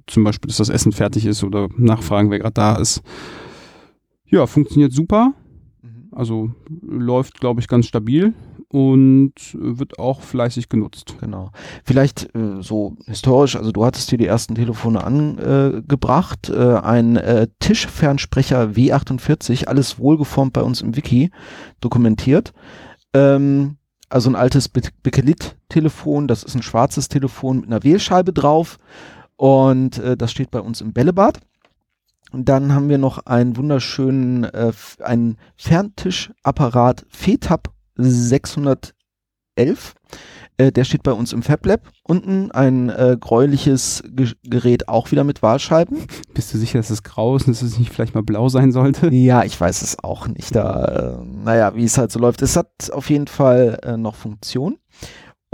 Zum Beispiel, dass das Essen fertig ist oder nachfragen, wer gerade da ist. Ja, funktioniert super. Mhm. Also läuft, glaube ich, ganz stabil und wird auch fleißig genutzt. Genau. Vielleicht äh, so historisch, also du hattest hier die ersten Telefone angebracht, äh, ein äh, Tischfernsprecher W48, alles wohlgeformt bei uns im Wiki dokumentiert. Ähm, also ein altes Be Bekelit-Telefon, das ist ein schwarzes Telefon mit einer Wählscheibe drauf und äh, das steht bei uns im Bällebad. Und dann haben wir noch einen wunderschönen, äh, einen Ferntischapparat FETAP 611. Äh, der steht bei uns im FabLab. Unten ein äh, gräuliches Ge Gerät, auch wieder mit Wahlscheiben. Bist du sicher, dass es grau ist und dass es nicht vielleicht mal blau sein sollte? Ja, ich weiß es auch nicht. Da, äh, naja, wie es halt so läuft. Es hat auf jeden Fall äh, noch Funktion.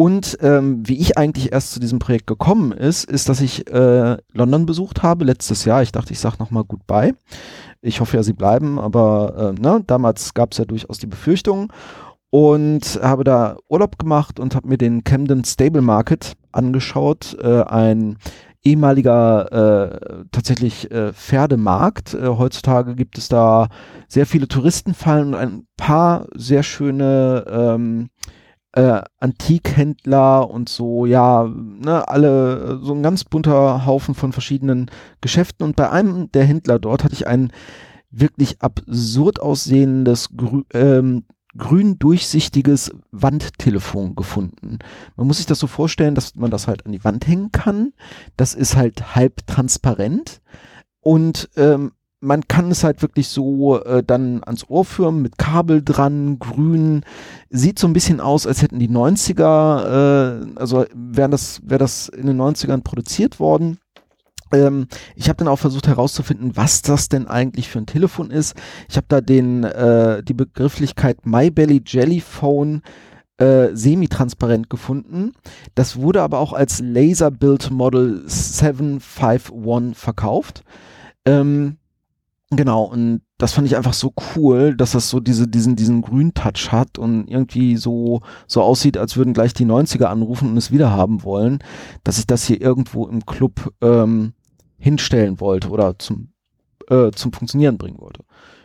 Und ähm, wie ich eigentlich erst zu diesem Projekt gekommen ist, ist, dass ich äh, London besucht habe letztes Jahr. Ich dachte, ich sag noch mal Goodbye. Ich hoffe ja, sie bleiben, aber äh, ne, damals gab es ja durchaus die Befürchtungen und habe da Urlaub gemacht und habe mir den Camden Stable Market angeschaut, äh, ein ehemaliger äh, tatsächlich äh, Pferdemarkt. Äh, heutzutage gibt es da sehr viele Touristenfallen und ein paar sehr schöne ähm, äh, Antikhändler und so, ja, ne, alle, so ein ganz bunter Haufen von verschiedenen Geschäften. Und bei einem der Händler dort hatte ich ein wirklich absurd aussehendes grü ähm, grün durchsichtiges Wandtelefon gefunden. Man muss sich das so vorstellen, dass man das halt an die Wand hängen kann. Das ist halt halb transparent und ähm, man kann es halt wirklich so äh, dann ans Ohr führen mit Kabel dran, grün. Sieht so ein bisschen aus, als hätten die 90er, äh, also wäre das, wäre das in den 90ern produziert worden. Ähm, ich habe dann auch versucht herauszufinden, was das denn eigentlich für ein Telefon ist. Ich habe da den, äh, die Begrifflichkeit My Belly Jelly Phone äh, semi-transparent gefunden. Das wurde aber auch als Laser Build Model 751 verkauft. Ähm, Genau, und das fand ich einfach so cool, dass das so diese, diesen, diesen Grün-Touch hat und irgendwie so, so aussieht, als würden gleich die 90er anrufen und es wieder haben wollen, dass ich das hier irgendwo im Club ähm, hinstellen wollte oder zum, äh, zum Funktionieren bringen wollte.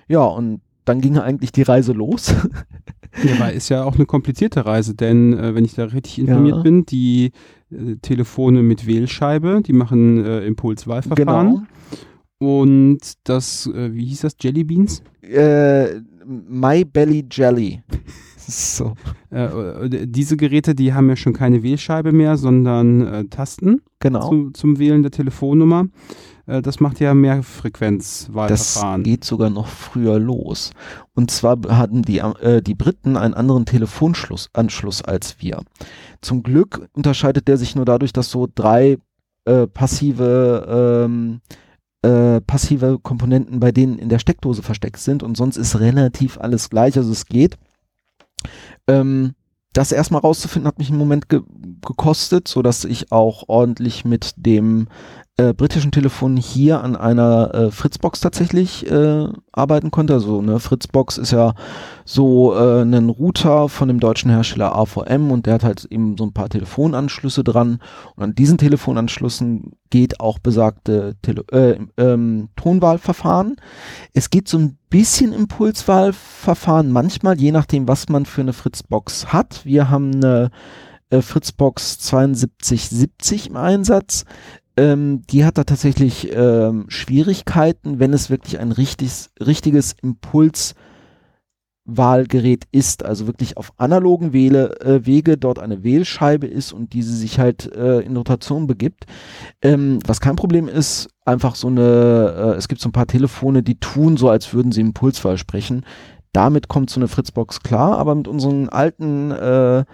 Ja, und dann ging eigentlich die Reise los. ja, aber ist ja auch eine komplizierte Reise, denn äh, wenn ich da richtig informiert Ja. bin, die äh, Telefone mit Wählscheibe, die machen äh, Impulswahlverfahren. Genau. Und das, äh, wie hieß das, Jelly Beans? Äh, My Belly Jelly. So. Äh, äh, diese Geräte, die haben ja schon keine Wählscheibe mehr, sondern äh, Tasten Genau. zu, zum Wählen der Telefonnummer. Äh, das macht ja mehr Das Frequenzwahlverfahren. geht sogar noch früher los. Und zwar hatten die, die Briten einen anderen Telefonschluss, Anschluss als wir. Zum Glück unterscheidet der sich nur dadurch, dass so drei passive, ähm, äh, passive Komponenten bei denen in der Steckdose versteckt sind und sonst ist relativ alles gleich, also es geht. Ähm, das erstmal rauszufinden hat mich einen Moment ge gekostet, so dass ich auch ordentlich mit dem äh, britischen Telefon hier an einer äh, Fritzbox tatsächlich äh, arbeiten konnte. Also eine Fritzbox ist ja so äh, ein Router von dem deutschen Hersteller AVM und der hat halt eben so ein paar Telefonanschlüsse dran und an diesen Telefonanschlüssen geht auch besagte Tele äh, ähm, Tonwahlverfahren. Es geht so ein bisschen Impulswahlverfahren manchmal, je nachdem, was man für eine Fritzbox hat. Wir haben eine äh, Fritzbox 7270 im Einsatz. Ähm, die hat da tatsächlich ähm, Schwierigkeiten, wenn es wirklich ein richtiges, richtiges Impulswahlgerät ist, also wirklich auf analogen Wähle, äh, Wege dort eine Wählscheibe ist und diese sich halt äh, in Rotation begibt. Ähm, was kein Problem ist, einfach so eine, äh, es gibt so ein paar Telefone, die tun so, als würden sie Impulswahl sprechen. Damit kommt so eine Fritzbox klar, aber mit unseren alten äh,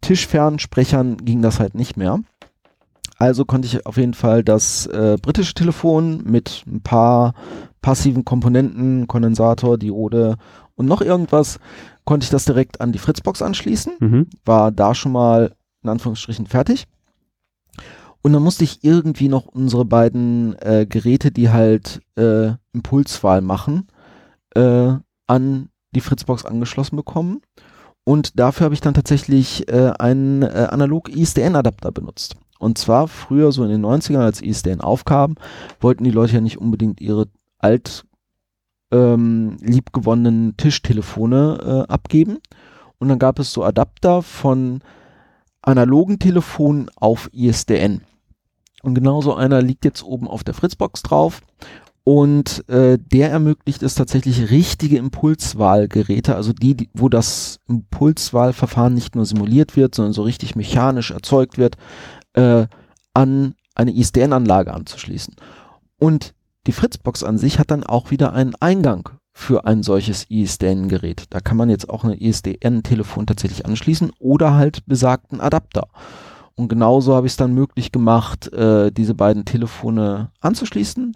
Tischfernsprechern ging das halt nicht mehr. Also konnte ich auf jeden Fall das äh, britische Telefon mit ein paar passiven Komponenten, Kondensator, Diode und noch irgendwas, konnte ich das direkt an die Fritzbox anschließen. Mhm. War da schon mal in Anführungsstrichen fertig. Und dann musste ich irgendwie noch unsere beiden äh, Geräte, die halt äh, Impulswahl machen, äh, an die Fritzbox angeschlossen bekommen. Und dafür habe ich dann tatsächlich äh, einen äh, analog ISDN-Adapter benutzt. Und zwar früher, so in den 90ern, als ISDN aufkam, wollten die Leute ja nicht unbedingt ihre alt ähm, liebgewonnenen Tischtelefone äh, abgeben. Und dann gab es so Adapter von analogen Telefonen auf ISDN. Und genauso einer liegt jetzt oben auf der Fritzbox drauf. Und äh, der ermöglicht es tatsächlich richtige Impulswahlgeräte, also die, die, wo das Impulswahlverfahren nicht nur simuliert wird, sondern so richtig mechanisch erzeugt wird, äh, an eine ISDN-Anlage anzuschließen. Und die Fritzbox an sich hat dann auch wieder einen Eingang für ein solches ISDN-Gerät. Da kann man jetzt auch ein ISDN-Telefon tatsächlich anschließen oder halt besagten Adapter. Und genauso habe ich es dann möglich gemacht, äh, diese beiden Telefone anzuschließen.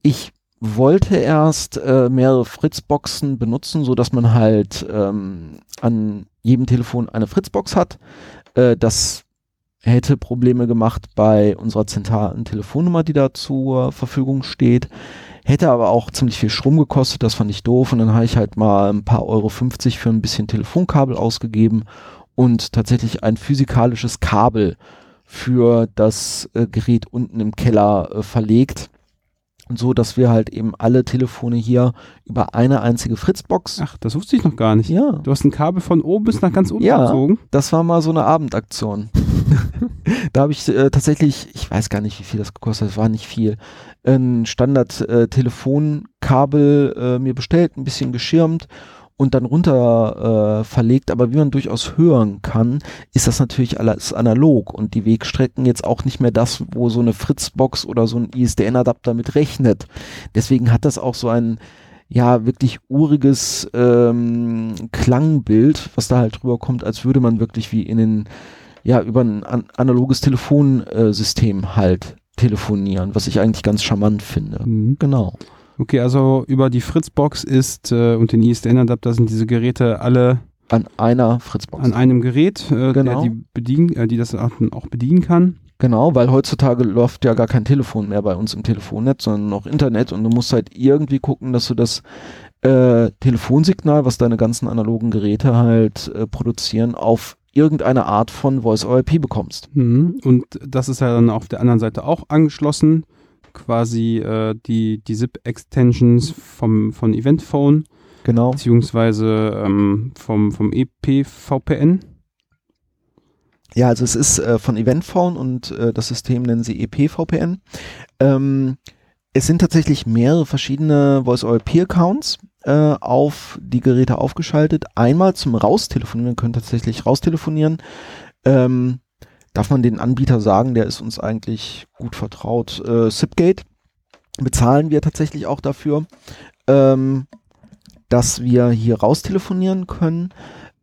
Ich wollte erst äh, mehrere Fritzboxen benutzen, so dass man halt ähm, an jedem Telefon eine Fritzbox hat. Äh, das hätte Probleme gemacht bei unserer zentralen Telefonnummer, die da zur Verfügung steht. Hätte aber auch ziemlich viel Strom gekostet, das fand ich doof. Und dann habe ich halt mal ein paar Euro 50 für ein bisschen Telefonkabel ausgegeben und tatsächlich ein physikalisches Kabel für das äh, Gerät unten im Keller äh, verlegt. Und so, dass wir halt eben alle Telefone hier über eine einzige Fritzbox. Ach, das wusste ich noch gar nicht. Ja, Du hast ein Kabel von oben bis nach ganz unten Ja. gezogen. das war mal so eine Abendaktion. da habe ich äh, tatsächlich, ich weiß gar nicht, wie viel das gekostet hat, war nicht viel, ein Standard-Telefonkabel äh, mir bestellt, ein bisschen geschirmt und dann runter äh, verlegt. Aber wie man durchaus hören kann, ist das natürlich alles analog und die Wegstrecken jetzt auch nicht mehr das, wo so eine Fritzbox oder so ein ISDN-Adapter mit rechnet. Deswegen hat das auch so ein ja, wirklich uriges ähm, Klangbild, was da halt drüber kommt, als würde man wirklich wie in den, ja, über ein an analoges Telefonsystem halt telefonieren, was ich eigentlich ganz charmant finde. Mhm. Genau. Okay, also über die Fritzbox ist äh, und den ISDN-Adapter sind diese Geräte alle An einer Fritzbox. an einem Gerät, äh, Genau. der die, bedienen, äh, die das auch auch bedienen kann. Genau, weil heutzutage läuft ja gar kein Telefon mehr bei uns im Telefonnetz, sondern noch Internet und du musst halt irgendwie gucken, dass du das äh, Telefonsignal, was deine ganzen analogen Geräte halt äh, produzieren, auf irgendeine Art von Voice-over-IP bekommst. Mhm. Und das ist ja dann auf der anderen Seite auch angeschlossen. Quasi äh, die, die ZIP-Extensions vom, von Eventphone, Genau. beziehungsweise ähm, vom, vom EPVPN. Ja, also es ist äh, von Eventphone und äh, das System nennen sie EPVPN. Ähm, es sind tatsächlich mehrere verschiedene Voice-over-IP-Accounts äh, auf die Geräte aufgeschaltet. Einmal zum Raustelefonieren, wir können tatsächlich raustelefonieren. Ähm, darf man den Anbieter sagen, der ist uns eigentlich gut vertraut. Äh, Zipgate bezahlen wir tatsächlich auch dafür, ähm, dass wir hier raustelefonieren können.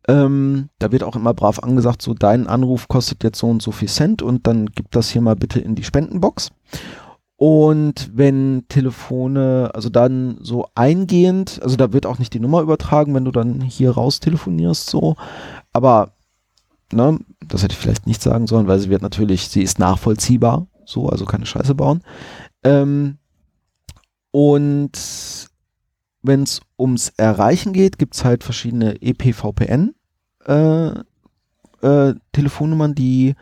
Ähm, da wird auch immer brav angesagt, so dein Anruf kostet jetzt so und so viel Cent und dann gib das hier mal bitte in die Spendenbox. Und wenn Telefone, also dann so eingehend, also da wird auch nicht die Nummer übertragen, wenn du dann hier raus telefonierst, so. Aber, ne, das hätte ich vielleicht nicht sagen sollen, weil sie wird natürlich, sie ist nachvollziehbar, so, also keine Scheiße bauen. Ähm, und wenn es ums Erreichen geht, gibt's halt verschiedene E EPVPN äh, äh, die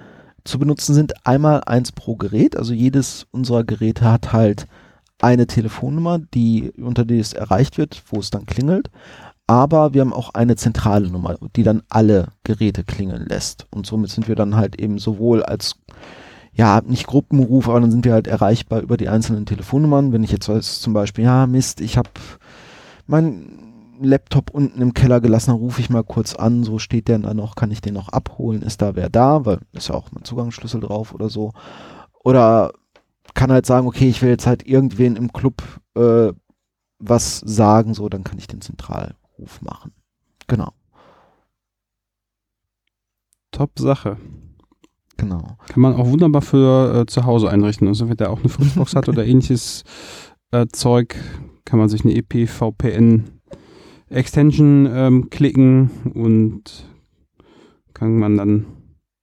zu benutzen sind. Einmal eins pro Gerät, also jedes unserer Geräte hat halt eine Telefonnummer, die unter die es erreicht wird, wo es dann klingelt. Aber wir haben auch eine zentrale Nummer, die dann alle Geräte klingeln lässt. Und somit sind wir dann halt eben sowohl als ja, nicht Gruppenruf, aber dann sind wir halt erreichbar über die einzelnen Telefonnummern. Wenn ich jetzt weiß, zum Beispiel, ja, Mist, ich habe mein Laptop unten im Keller gelassen, dann rufe ich mal kurz an, so steht der da noch, kann ich den noch abholen, ist da wer da, weil ist ja auch mein Zugangsschlüssel drauf oder so. Oder kann halt sagen, okay, ich will jetzt halt irgendwen im Club äh, was sagen, so, dann kann ich den Zentralruf machen. Genau, Top Sache. genau. Kann man auch wunderbar für äh, zu Hause einrichten. Also wenn der auch eine Fritzbox hat oder ähnliches äh, Zeug, kann man sich eine EPVPN Extension ähm, klicken und kann man dann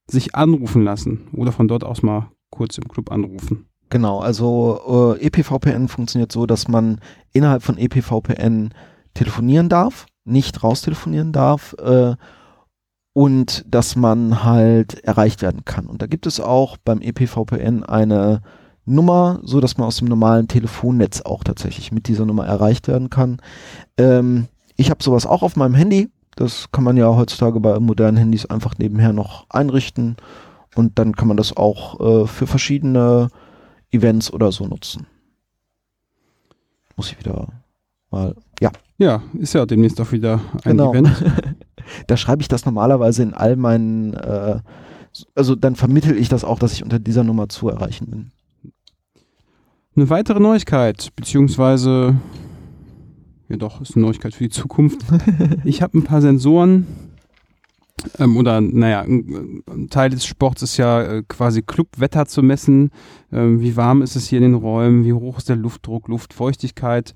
sich anrufen lassen oder von dort aus mal kurz im Club anrufen. Genau, also äh, EPVPN funktioniert so, dass man innerhalb von EPVPN telefonieren darf, nicht raustelefonieren darf äh, und dass man halt erreicht werden kann. Und da gibt es auch beim EPVPN eine Nummer, so dass man aus dem normalen Telefonnetz auch tatsächlich mit dieser Nummer erreicht werden kann. Ähm, ich habe sowas auch auf meinem Handy. Das kann man ja heutzutage bei modernen Handys einfach nebenher noch einrichten. Und dann kann man das auch äh, für verschiedene Events oder so nutzen. Muss ich wieder mal. Ja, Ja, ist ja demnächst auch wieder ein Genau. Event. da schreibe ich das normalerweise in all meinen. Äh, also dann vermittel ich das auch, dass ich unter dieser Nummer zu erreichen bin. Eine weitere Neuigkeit, beziehungsweise, ja doch, ist eine Neuigkeit für die Zukunft. Ich habe ein paar Sensoren, ähm, oder naja, ein, ein Teil des Sports ist ja äh, quasi Clubwetter zu messen. Ähm, wie warm ist es hier in den Räumen, wie hoch ist der Luftdruck, Luftfeuchtigkeit.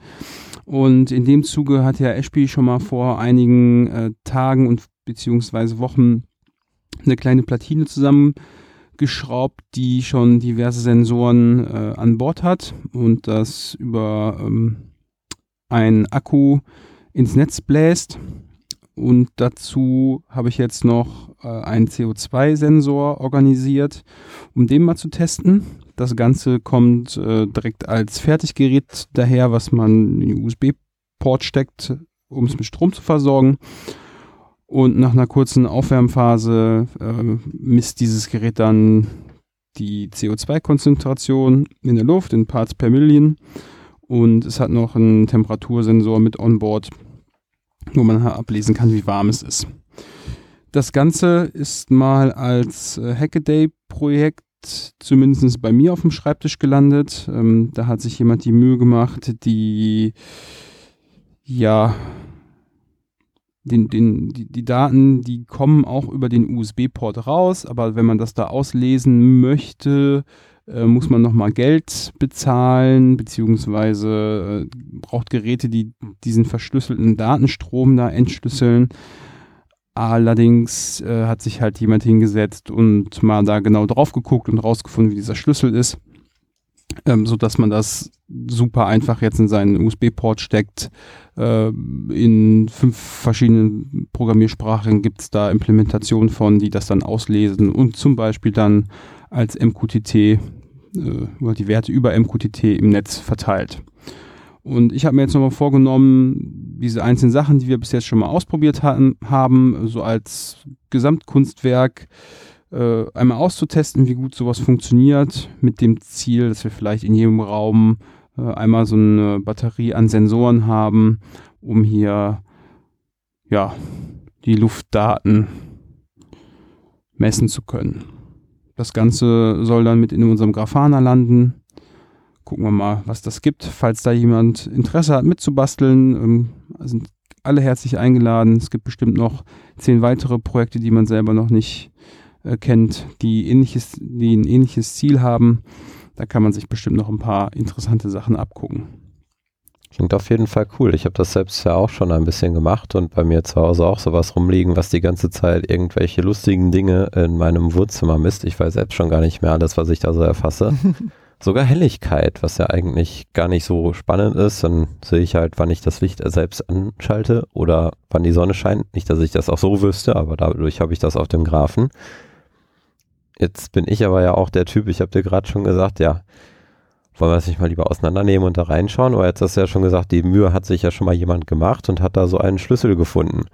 Und in dem Zuge hat ja Ashby schon mal vor einigen äh, Tagen und beziehungsweise Wochen eine kleine Platine zusammengeschraubt, die schon diverse Sensoren äh, an Bord hat und das über ähm, einen Akku ins Netz bläst und dazu habe ich jetzt noch äh, einen CO2-Sensor organisiert, um den mal zu testen. Das Ganze kommt äh, direkt als Fertiggerät daher, was man in den USB-Port steckt, um es mit Strom zu versorgen. Und nach einer kurzen Aufwärmphase äh, misst dieses Gerät dann die CO2-Konzentration in der Luft in Parts per Million. Und es hat noch einen Temperatursensor mit Onboard, wo man ablesen kann, wie warm es ist. Das Ganze ist mal als äh, Hackaday-Projekt zumindest bei mir auf dem Schreibtisch gelandet. Ähm, da hat sich jemand die Mühe gemacht, die ja den, den, die, die Daten, die kommen auch über den USB-Port raus, aber wenn man das da auslesen möchte, äh, muss man nochmal Geld bezahlen, beziehungsweise äh, braucht Geräte, die diesen verschlüsselten Datenstrom da entschlüsseln. Allerdings äh, hat sich halt jemand hingesetzt und mal da genau drauf geguckt und rausgefunden, wie dieser Schlüssel ist ähm, so dass man das super einfach jetzt in seinen USB-Port steckt. Äh, in fünf verschiedenen Programmiersprachen gibt es da Implementationen von, die das dann auslesen und zum Beispiel dann als MQTT äh, die Werte über MQTT im Netz verteilt. Und ich habe mir jetzt nochmal vorgenommen, diese einzelnen Sachen, die wir bis jetzt schon mal ausprobiert hatten, haben, so als Gesamtkunstwerk äh, einmal auszutesten, wie gut sowas funktioniert, mit dem Ziel, dass wir vielleicht in jedem Raum äh, einmal so eine Batterie an Sensoren haben, um hier ja die Luftdaten messen zu können. Das Ganze soll dann mit in unserem Grafana landen. Gucken wir mal, was das gibt. Falls da jemand Interesse hat, mitzubasteln, ähm, sind alle herzlich eingeladen. Es gibt bestimmt noch zehn weitere Projekte, die man selber noch nicht äh, kennt, die, ähnliches, die ein ähnliches Ziel haben. Da kann man sich bestimmt noch ein paar interessante Sachen abgucken. Klingt auf jeden Fall cool. Ich habe das selbst ja auch schon ein bisschen gemacht und bei mir zu Hause auch sowas rumliegen, was die ganze Zeit irgendwelche lustigen Dinge in meinem Wohnzimmer misst. Ich weiß selbst schon gar nicht mehr alles, was ich da so erfasse. Sogar Helligkeit, was ja eigentlich gar nicht so spannend ist. Dann sehe ich halt, wann ich das Licht selbst anschalte oder wann die Sonne scheint. Nicht, dass ich das auch so wüsste, aber dadurch habe ich das auf dem Graphen. Jetzt bin ich aber ja auch der Typ, ich habe dir gerade schon gesagt, ja, wollen wir das nicht mal lieber auseinandernehmen und da reinschauen? Aber jetzt hast du ja schon gesagt, die Mühe hat sich ja schon mal jemand gemacht und hat da so einen Schlüssel gefunden.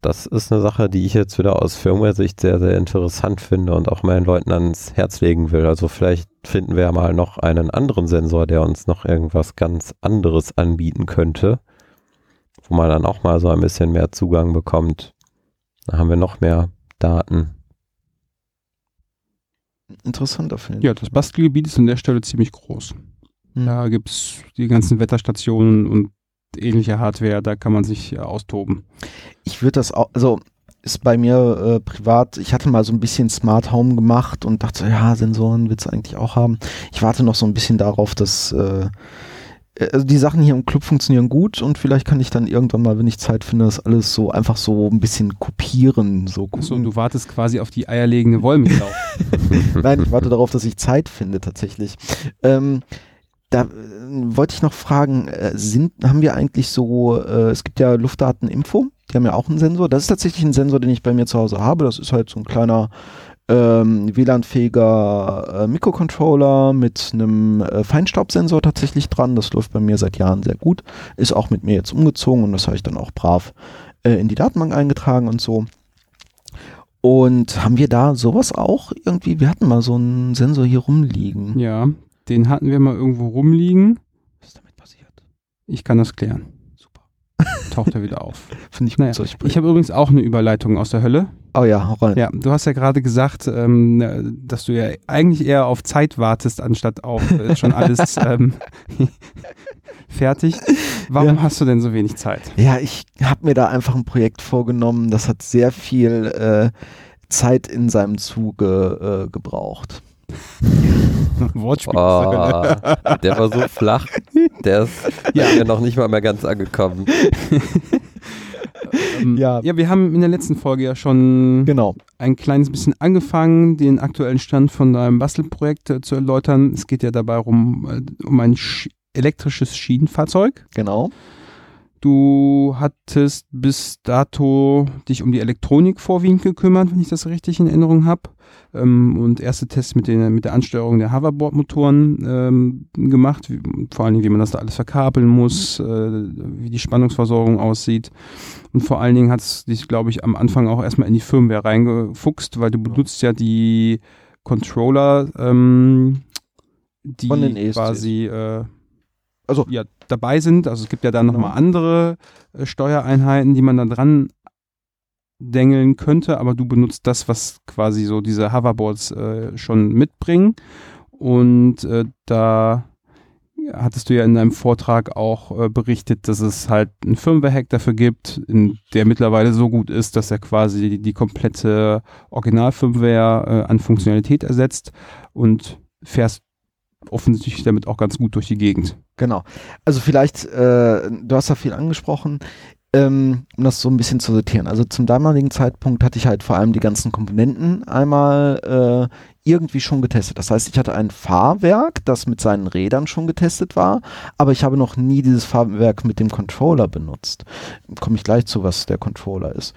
Das ist eine Sache, die ich jetzt wieder aus Firmware-Sicht sehr, sehr interessant finde und auch meinen Leuten ans Herz legen will. Also vielleicht finden wir ja mal noch einen anderen Sensor, der uns noch irgendwas ganz anderes anbieten könnte, wo man dann auch mal so ein bisschen mehr Zugang bekommt. Da haben wir noch mehr Daten interessanter finde. Ja, das Bastelgebiet ist an der Stelle ziemlich groß. Mhm. Da gibt es die ganzen Wetterstationen und ähnliche Hardware, da kann man sich äh, austoben. Ich würde das auch, also ist bei mir äh, privat, ich hatte mal so ein bisschen Smart Home gemacht und dachte, ja, Sensoren willst du eigentlich auch haben. Ich warte noch so ein bisschen darauf, dass äh, also die Sachen hier im Club funktionieren gut und vielleicht kann ich dann irgendwann mal, wenn ich Zeit finde, das alles so einfach so ein bisschen kopieren. So Achso, du wartest quasi auf die eierlegende Wollmilchsau. Nein, ich warte darauf, dass ich Zeit finde tatsächlich. Ähm, da äh, wollte ich noch fragen, äh, sind, haben wir eigentlich so, äh, es gibt ja Luftdateninfo, die haben ja auch einen Sensor. Das ist tatsächlich ein Sensor, den ich bei mir zu Hause habe. Das ist halt so ein kleiner ähm, WLAN-fähiger äh, Mikrocontroller mit einem äh, Feinstaubsensor tatsächlich dran. Das läuft bei mir seit Jahren sehr gut. Ist auch mit mir jetzt umgezogen und das habe ich dann auch brav äh, in die Datenbank eingetragen und so. Und haben wir da sowas auch irgendwie? Wir hatten mal so einen Sensor hier rumliegen. Ja, den hatten wir mal irgendwo rumliegen. Was ist damit passiert? Ich kann das klären. Super. Taucht er wieder auf. Finde ich naja, gut. Ich habe übrigens auch eine Überleitung aus der Hölle. Oh ja, rein. Ja, du hast ja gerade gesagt, ähm, dass du ja eigentlich eher auf Zeit wartest, anstatt auf äh, schon alles ähm, fertig. Warum ja. hast du denn so wenig Zeit? Ja, ich habe mir da einfach ein Projekt vorgenommen, das hat sehr viel äh, Zeit in seinem Zuge äh, gebraucht. Wortspiel. Oh, der war so flach, der ist ja. noch nicht mal mehr ganz angekommen. Ähm, ja. ja, wir haben in der letzten Folge ja schon genau. ein kleines bisschen angefangen, den aktuellen Stand von deinem Bastelprojekt äh, zu erläutern. Es geht ja dabei um, äh, um ein sch elektrisches Schienenfahrzeug. Genau. Du hattest bis dato dich um die Elektronik vorwiegend gekümmert, wenn ich das richtig in Erinnerung habe. Ähm, und erste Tests mit, den, mit der Ansteuerung der Hoverboard-Motoren ähm, gemacht. Wie, vor allen Dingen, wie man das da alles verkabeln muss, äh, wie die Spannungsversorgung aussieht. Und vor allen Dingen hat es dich, glaube ich, am Anfang auch erstmal in die Firmware reingefuchst, weil du benutzt ja die Controller, ähm, die ESCs. quasi äh, Also- ja, dabei sind. Also es gibt ja dann Genau. nochmal andere äh, Steuereinheiten, die man da dran dengeln könnte, aber du benutzt das, was quasi so diese Hoverboards äh, schon mitbringen. Und äh, da hattest du ja in deinem Vortrag auch äh, berichtet, dass es halt einen Firmware-Hack dafür gibt, in, der mittlerweile so gut ist, dass er quasi die, die komplette Original-Firmware äh, an Funktionalität ersetzt und fährst offensichtlich damit auch ganz gut durch die Gegend. Genau. Also vielleicht, äh, du hast da viel angesprochen, ähm, um das so ein bisschen zu sortieren. Also zum damaligen Zeitpunkt hatte ich halt vor allem die ganzen Komponenten einmal äh, irgendwie schon getestet. Das heißt, ich hatte ein Fahrwerk, das mit seinen Rädern schon getestet war, aber ich habe noch nie dieses Fahrwerk mit dem Controller benutzt. Komme ich gleich zu, was der Controller ist.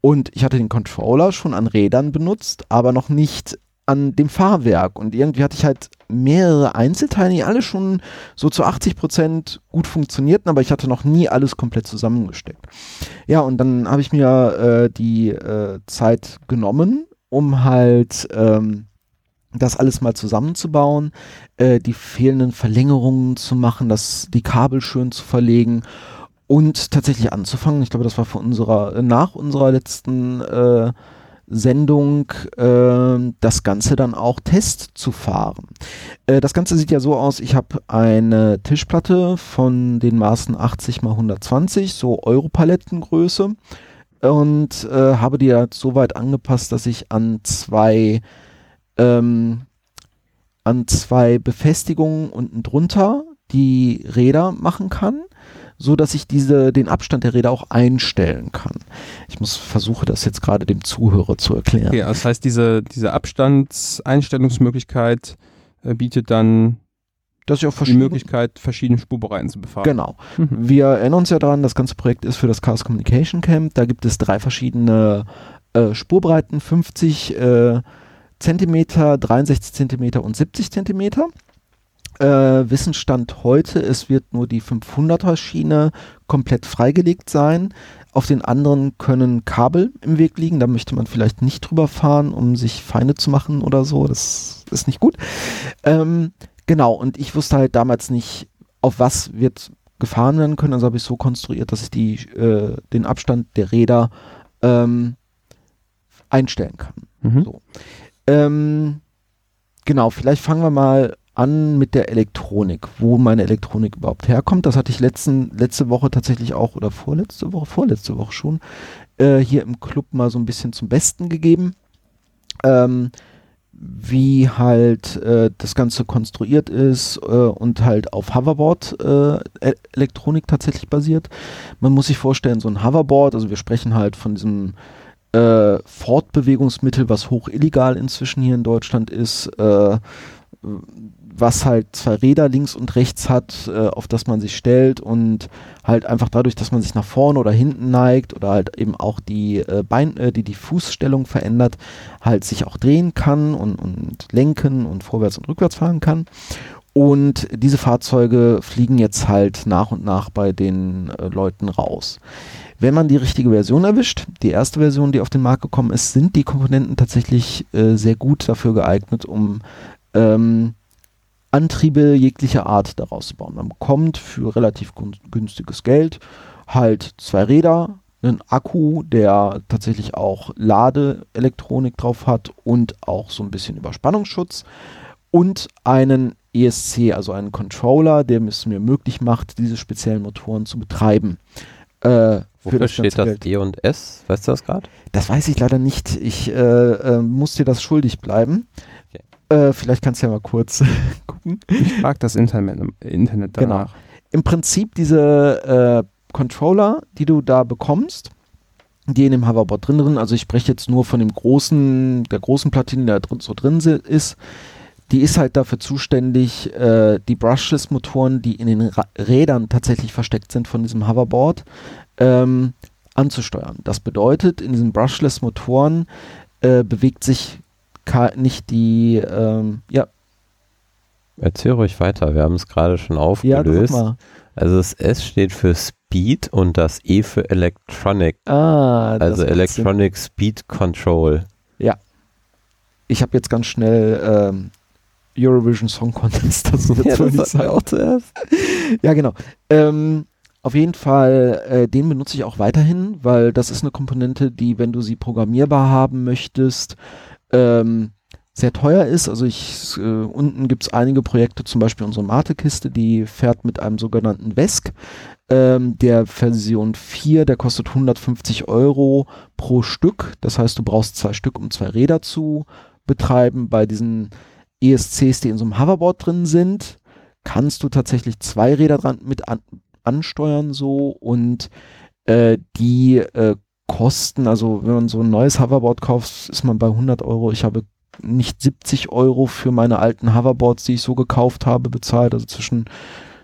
Und ich hatte den Controller schon an Rädern benutzt, aber noch nicht an dem Fahrwerk. Und irgendwie hatte ich halt mehrere Einzelteile, die alle schon so zu 80 Prozent gut funktionierten, aber ich hatte noch nie alles komplett zusammengesteckt. Ja, und dann habe ich mir äh, die äh, Zeit genommen, um halt ähm, das alles mal zusammenzubauen, äh, die fehlenden Verlängerungen zu machen, das, die Kabel schön zu verlegen und tatsächlich anzufangen. Ich glaube, das war vor unserer, nach unserer letzten äh, Sendung äh, das Ganze dann auch Test zu fahren. Äh, das Ganze sieht ja so aus, ich habe eine Tischplatte von den Maßen 80 x 120, so Europalettengröße und äh, habe die halt so weit angepasst, dass ich an zwei ähm, an zwei Befestigungen unten drunter die Räder machen kann, so dass ich diese den Abstand der Räder auch einstellen kann. Ich muss versuche das jetzt gerade dem Zuhörer zu erklären. Okay, das heißt, diese, diese Abstandseinstellungsmöglichkeit äh, bietet dann Dass ich auch die Möglichkeit, verschiedene Spurbereiten zu befahren. Genau. Mhm. Wir erinnern uns ja daran, das ganze Projekt ist für das Chaos Communication Camp. Da gibt es drei verschiedene äh, Spurbreiten, 50 äh, Zentimeter, 63 Zentimeter und 70 Zentimeter. Äh, Wissensstand heute, es wird nur die 500er Schiene komplett freigelegt sein. Auf den anderen können Kabel im Weg liegen. Da möchte man vielleicht nicht drüber fahren, um sich Feinde zu machen oder so. Das ist nicht gut. Ähm, genau, und ich wusste halt damals nicht, auf was wird gefahren werden können. Also habe ich so konstruiert, dass ich die, äh, den Abstand der Räder ähm, einstellen kann. Mhm. So. Ähm, genau, vielleicht fangen wir mal an mit der Elektronik, wo meine Elektronik überhaupt herkommt. Das hatte ich letzten, letzte Woche tatsächlich auch, oder vorletzte Woche, vorletzte Woche schon, äh, hier im Club mal so ein bisschen zum Besten gegeben. Ähm, wie halt äh, das Ganze konstruiert ist äh, und halt auf Hoverboard äh, E- tatsächlich basiert. Man muss sich vorstellen, so ein Hoverboard, also wir sprechen halt von diesem äh, Fortbewegungsmittel, was hoch illegal inzwischen hier in Deutschland ist, äh, was halt zwei Räder links und rechts hat, äh, auf das man sich stellt und halt einfach dadurch, dass man sich nach vorne oder hinten neigt oder halt eben auch die äh, Bein, äh, die, die Fußstellung verändert, halt sich auch drehen kann und, und lenken und vorwärts und rückwärts fahren kann. Und diese Fahrzeuge fliegen jetzt halt nach und nach bei den äh, Leuten raus. Wenn man die richtige Version erwischt, die erste Version, die auf den Markt gekommen ist, sind die Komponenten tatsächlich äh, sehr gut dafür geeignet, um ähm, Antriebe jeglicher Art daraus zu bauen. Man bekommt für relativ günstiges Geld halt zwei Räder, einen Akku, der tatsächlich auch Ladeelektronik drauf hat und auch so ein bisschen Überspannungsschutz und einen ESC, also einen Controller, der es mir möglich macht, diese speziellen Motoren zu betreiben. Äh, für Wofür das steht das Geld. E und S? Weißt du das gerade? Das weiß ich leider nicht. Ich äh, äh, muss dir das schuldig bleiben. Äh, vielleicht kannst du ja mal kurz gucken. Ich frage das Internet, Internet Genau. danach. Im Prinzip diese äh, Controller, die du da bekommst, die in dem Hoverboard drin sind, also ich spreche jetzt nur von dem großen, der großen Platine, die da drin, so drin ist, die ist halt dafür zuständig, äh, die Brushless-Motoren, die in den Ra Rädern tatsächlich versteckt sind von diesem Hoverboard, ähm, anzusteuern. Das bedeutet, in diesen Brushless-Motoren äh, bewegt sich nicht die, ähm, ja. Erzähl ruhig weiter, wir haben es gerade schon aufgelöst. Ja, also das S steht für Speed und das E für Electronic. Ah, also Electronic Sinn. Speed Control. Ja. Ich habe jetzt ganz schnell ähm, Eurovision Song Contest das ja, das auch zuerst. ja, genau. Ähm, auf jeden Fall, äh, den benutze ich auch weiterhin, weil das ist eine Komponente, die, wenn du sie programmierbar haben möchtest, ähm, sehr teuer ist. Also ich, äh, unten gibt es einige Projekte, zum Beispiel unsere Mate-Kiste, die fährt mit einem sogenannten VESC. Ähm, der Version 4, der kostet 150 Euro pro Stück. Das heißt, du brauchst zwei Stück, um zwei Räder zu betreiben. Bei diesen ESCs, die in so einem Hoverboard drin sind, kannst du tatsächlich zwei Räder dran mit an, ansteuern so und äh, die äh, Kosten, also wenn man so ein neues Hoverboard kauft, ist man bei 100 Euro. Ich habe nicht 70 Euro für meine alten Hoverboards, die ich so gekauft habe, bezahlt. Also zwischen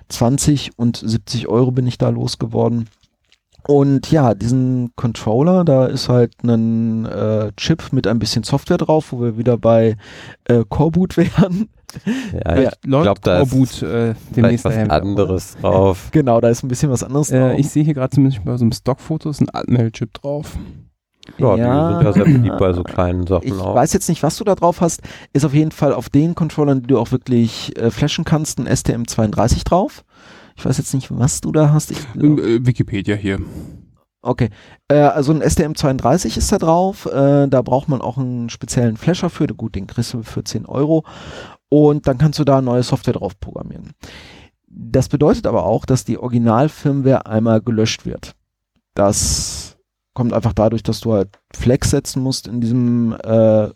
20 und 70 Euro bin ich da losgeworden. Und ja, diesen Controller, da ist halt ein äh, Chip mit ein bisschen Software drauf, wo wir wieder bei äh, Coreboot wären. Ja, ich glaube, da ist äh, demnächst was anderes drauf. Genau, da ist ein bisschen was anderes äh, drauf. Ich sehe hier gerade zumindest bei so einem Stockfoto ist ein Atmel-Chip drauf. Ja, ja, die sind ja sehr beliebt bei so kleinen Sachen ich auch. Ich weiß jetzt nicht, was du da drauf hast. Ist auf jeden Fall auf den Controllern, die du auch wirklich äh, flashen kannst, ein STM32 drauf. Ich weiß jetzt nicht, was du da hast. Ich, äh, Wikipedia hier. Okay, äh, also ein STM32 ist da drauf. Äh, da braucht man auch einen speziellen Flasher für. Gut, den kriegst du für 10 Euro. Und dann kannst du da neue Software drauf programmieren. Das bedeutet aber auch, dass die Originalfirmware einmal gelöscht wird. Das kommt einfach dadurch, dass du halt Flex setzen musst in diesem äh,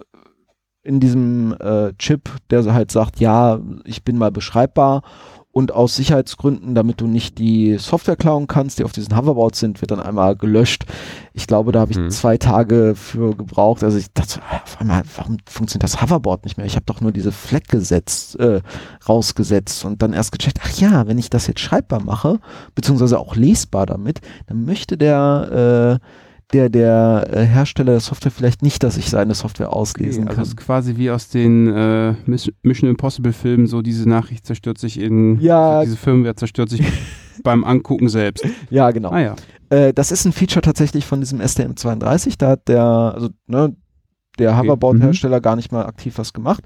in diesem äh, Chip, der halt sagt, ja, ich bin mal beschreibbar und aus Sicherheitsgründen, damit du nicht die Software klauen kannst, die auf diesen Hoverboards sind, wird dann einmal gelöscht. Ich glaube, da habe ich hm. zwei Tage für gebraucht. Also ich dachte, auf einmal, warum funktioniert das Hoverboard nicht mehr? Ich habe doch nur diese Fleck gesetzt, äh, rausgesetzt und dann erst gecheckt, ach ja, wenn ich das jetzt schreibbar mache, beziehungsweise auch lesbar damit, dann möchte der äh, der, der äh, Hersteller der Software vielleicht nicht, dass ich seine Software auslesen okay, also kann. Also ist quasi wie aus den äh, Mission Impossible Filmen, so diese Nachricht zerstört sich in, ja, so diese Firmware zerstört sich beim Angucken selbst. Ja, genau. Ah, ja. Äh, das ist ein Feature tatsächlich von diesem STM32, da hat der, also ne, der okay. Hoverboard-Hersteller mhm. gar nicht mal aktiv was gemacht.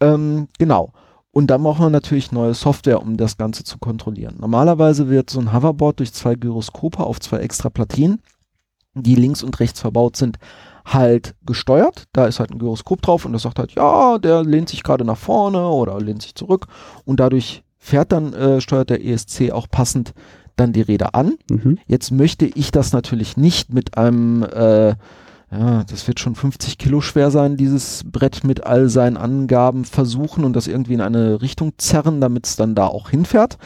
Ähm, genau. Und dann braucht man natürlich neue Software, um das Ganze zu kontrollieren. Normalerweise wird so ein Hoverboard durch zwei Gyroskope auf zwei extra Platinen die links und rechts verbaut sind, halt gesteuert. Da ist halt ein Gyroskop drauf und das sagt halt, ja, der lehnt sich gerade nach vorne oder lehnt sich zurück und dadurch fährt dann, äh, steuert der ESC auch passend dann die Räder an. Mhm. Jetzt möchte ich das natürlich nicht mit einem äh, ja, das wird schon 50 Kilo schwer sein, dieses Brett mit all seinen Angaben versuchen und das irgendwie in eine Richtung zerren, damit es dann da auch hinfährt,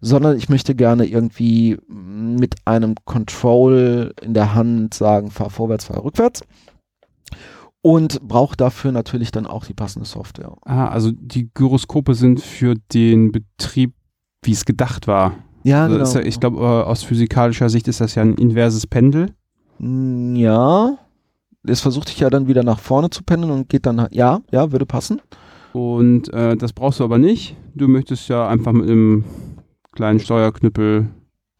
sondern ich möchte gerne irgendwie mit einem Control in der Hand sagen, fahr vorwärts, fahr rückwärts und brauche dafür natürlich dann auch die passende Software. Ah, also die Gyroskope sind für den Betrieb, wie es gedacht war. Ja, also genau. Ja, ich glaube, äh, aus physikalischer Sicht ist das ja ein inverses Pendel. Ja es versucht dich ja dann wieder nach vorne zu pendeln und geht dann, ja, ja, würde passen. Und äh, das brauchst du aber nicht. Du möchtest ja einfach mit einem kleinen Steuerknüppel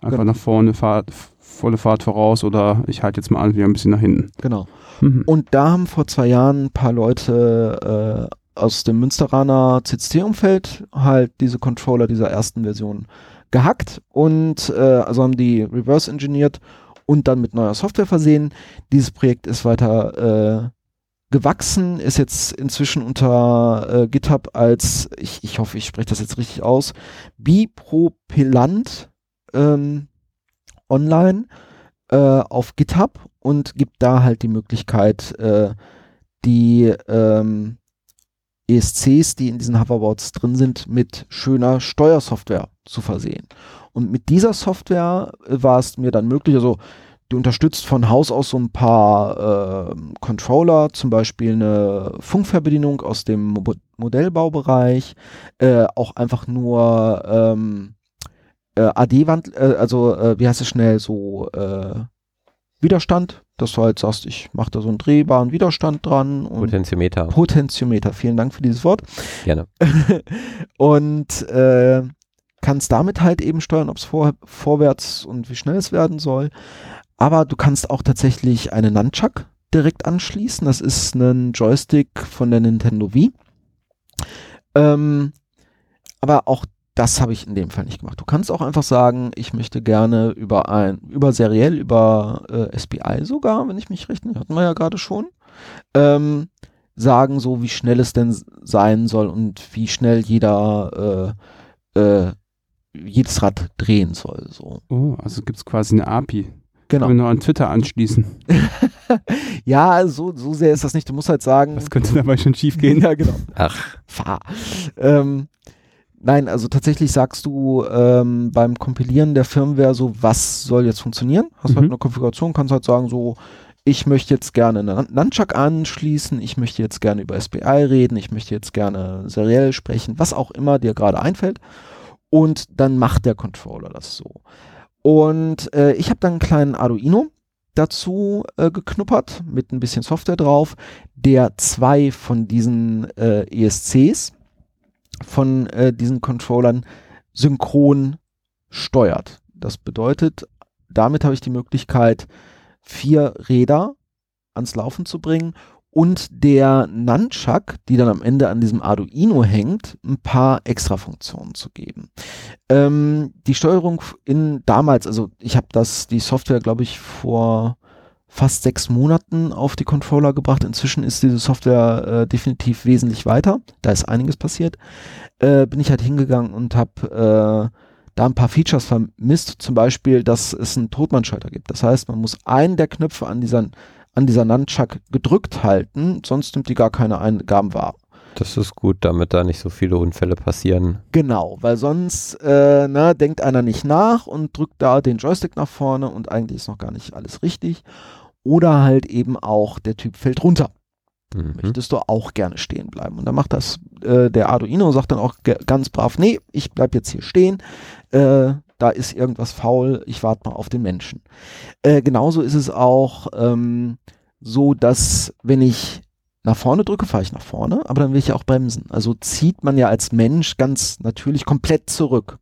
einfach genau. nach vorne, Fahrt, volle Fahrt voraus oder ich halte jetzt mal an, wieder ein bisschen nach hinten. Genau. Mhm. Und da haben vor zwei Jahren ein paar Leute äh, aus dem Münsteraner CCC-Umfeld halt diese Controller dieser ersten Version gehackt und äh, also haben die reverse engineert und dann mit neuer Software versehen. Dieses Projekt ist weiter äh, gewachsen, ist jetzt inzwischen unter äh, GitHub als, ich, ich hoffe, ich spreche das jetzt richtig aus, Bipropellant ähm, online äh, auf GitHub und gibt da halt die Möglichkeit, äh, die ähm, ESCs, die in diesen Hoverboards drin sind, mit schöner Steuersoftware zu versehen. Und mit dieser Software äh, war es mir dann möglich, also die unterstützt von Haus aus so ein paar äh, Controller, zum Beispiel eine Funkverbedienung aus dem Mo Modellbaubereich, äh, auch einfach nur ähm, äh, AD-Wand, äh, also äh, wie heißt es schnell, so äh, Widerstand, dass du halt sagst, ich mache da so einen drehbaren Widerstand dran. Und Potentiometer. Potentiometer, vielen Dank für dieses Wort. Gerne. und äh, kannst damit halt eben steuern, ob es vor, vorwärts und wie schnell es werden soll. Aber du kannst auch tatsächlich eine Nunchuck direkt anschließen. Das ist ein Joystick von der Nintendo Wii. Ähm, aber auch das habe ich in dem Fall nicht gemacht. Du kannst auch einfach sagen, ich möchte gerne über ein, über seriell, über äh, SPI sogar, wenn ich mich recht, hatten wir ja gerade schon, ähm, sagen so, wie schnell es denn sein soll und wie schnell jeder äh, äh, jedes Rad drehen soll. So. Oh, also gibt es quasi eine API. Genau. Können wir noch an Twitter anschließen. ja, so, so sehr ist das nicht. Du musst halt sagen. Das könnte dabei schon schief gehen. ja, genau. Ach. Fahr. Ähm, nein, also tatsächlich sagst du ähm, beim Kompilieren der Firmware so, was soll jetzt funktionieren? Hast Mhm. halt eine Konfiguration, kannst halt sagen so, ich möchte jetzt gerne einen Nunchuck anschließen, ich möchte jetzt gerne über SPI reden, ich möchte jetzt gerne seriell sprechen, was auch immer dir gerade einfällt. Und dann macht der Controller das so. Und äh, ich habe dann einen kleinen Arduino dazu äh, geknuppert mit ein bisschen Software drauf, der zwei von diesen äh, ESCs von äh, diesen Controllern synchron steuert. Das bedeutet, damit habe ich die Möglichkeit, vier Räder ans Laufen zu bringen und der Nunchuck, die dann am Ende an diesem Arduino hängt, ein paar extra Funktionen zu geben. Ähm, die Steuerung in damals, also ich habe das, die Software, glaube ich, vor fast sechs Monaten auf die Controller gebracht. Inzwischen ist diese Software äh, definitiv wesentlich weiter. Da ist einiges passiert. Äh, bin ich halt hingegangen und habe äh, da ein paar Features vermisst. Zum Beispiel, dass es einen Totmannschalter gibt. Das heißt, man muss einen der Knöpfe an dieser, an dieser Nunchuck gedrückt halten, sonst nimmt die gar keine Eingaben wahr. Das ist gut, damit da nicht so viele Unfälle passieren. Genau, weil sonst äh, ne, denkt einer nicht nach und drückt da den Joystick nach vorne und eigentlich ist noch gar nicht alles richtig. Oder halt eben auch der Typ fällt runter. Mhm. Möchtest du auch gerne stehen bleiben. Und dann macht das äh, der Arduino, sagt dann auch ganz brav, nee, ich bleib jetzt hier stehen. Äh, da ist irgendwas faul, ich warte mal auf den Menschen. Äh, genauso ist es auch ähm, so, dass wenn ich nach vorne drücke, fahre ich nach vorne, aber dann will ich ja auch bremsen. Also zieht man ja als Mensch ganz natürlich komplett zurück.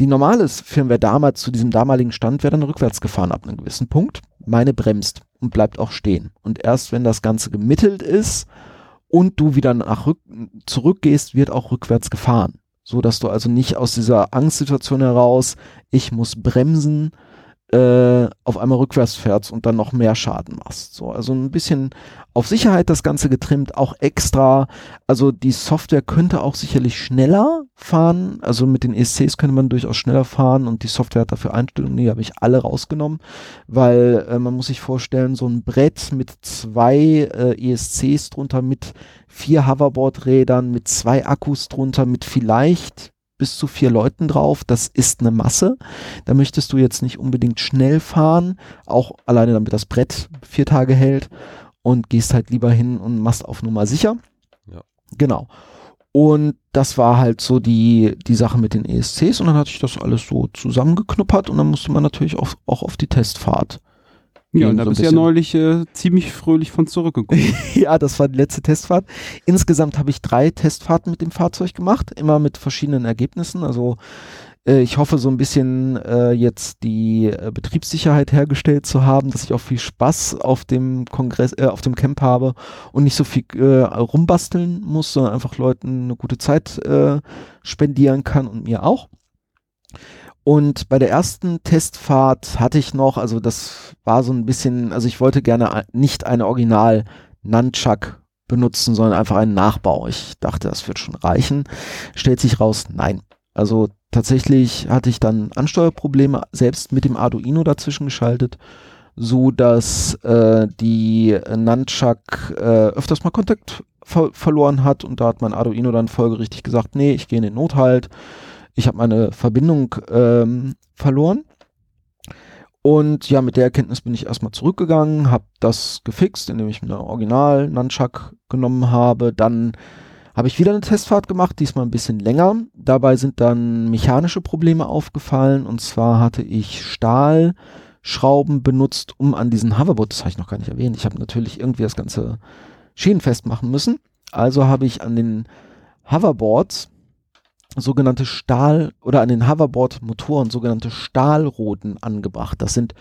Die normale Firmware damals zu diesem damaligen Stand wäre dann rückwärts gefahren ab einem gewissen Punkt. Meine bremst und bleibt auch stehen. Und erst wenn das Ganze gemittelt ist und du wieder nach rück zurückgehst, wird auch rückwärts gefahren. So dass du also nicht aus dieser Angstsituation heraus, ich muss bremsen, äh, auf einmal rückwärts fährst und dann noch mehr Schaden machst. So, also ein bisschen auf Sicherheit das Ganze getrimmt, auch extra. Also die Software könnte auch sicherlich schneller fahren. Also mit den ESCs könnte man durchaus schneller fahren und die Software hat dafür Einstellungen, die habe ich alle rausgenommen, weil äh, man muss sich vorstellen, so ein Brett mit zwei äh, ESCs drunter, mit vier Hoverboard-Rädern, mit zwei Akkus drunter, mit vielleicht bis zu vier Leuten drauf, das ist eine Masse. Da möchtest du jetzt nicht unbedingt schnell fahren, auch alleine damit das Brett vier Tage hält und gehst halt lieber hin und machst auf Nummer sicher. Ja. Genau. Und das war halt so die, die Sache mit den ESCs und dann hatte ich das alles so zusammengeknuppert und dann musste man natürlich auch, auch auf die Testfahrt. Ja, und da so bist du ja neulich äh, ziemlich fröhlich von zurückgekommen. ja, das war die letzte Testfahrt. Insgesamt habe ich drei Testfahrten mit dem Fahrzeug gemacht, immer mit verschiedenen Ergebnissen. Also äh, ich hoffe so ein bisschen äh, jetzt die äh, Betriebssicherheit hergestellt zu haben, dass ich auch viel Spaß auf dem Kongress, äh, auf dem Camp habe und nicht so viel äh, rumbasteln muss, sondern einfach Leuten eine gute Zeit äh, spendieren kann und mir auch. Und bei der ersten Testfahrt hatte ich noch, also das war so ein bisschen, also ich wollte gerne nicht eine Original Nunchuck benutzen, sondern einfach einen Nachbau. Ich dachte, das wird schon reichen. Stellt sich raus, nein. Also tatsächlich hatte ich dann Ansteuerprobleme selbst mit dem Arduino dazwischen geschaltet, so dass äh, die Nunchuck äh, öfters mal Kontakt ver verloren hat und da hat mein Arduino dann folgerichtig gesagt, nee, ich gehe in den Nothalt. Ich habe meine Verbindung ähm, verloren. Und ja, mit der Erkenntnis bin ich erstmal zurückgegangen, habe das gefixt, indem ich mir Original Nunchuck genommen habe. Dann habe ich wieder eine Testfahrt gemacht, diesmal ein bisschen länger. Dabei sind dann mechanische Probleme aufgefallen. Und zwar hatte ich Stahlschrauben benutzt, um an diesen Hoverboard, das habe ich noch gar nicht erwähnt, ich habe natürlich irgendwie das ganze schienenfest machen müssen. Also habe ich an den Hoverboards sogenannte Stahl oder an den Hoverboard-Motoren sogenannte Stahlroten angebracht. Das sind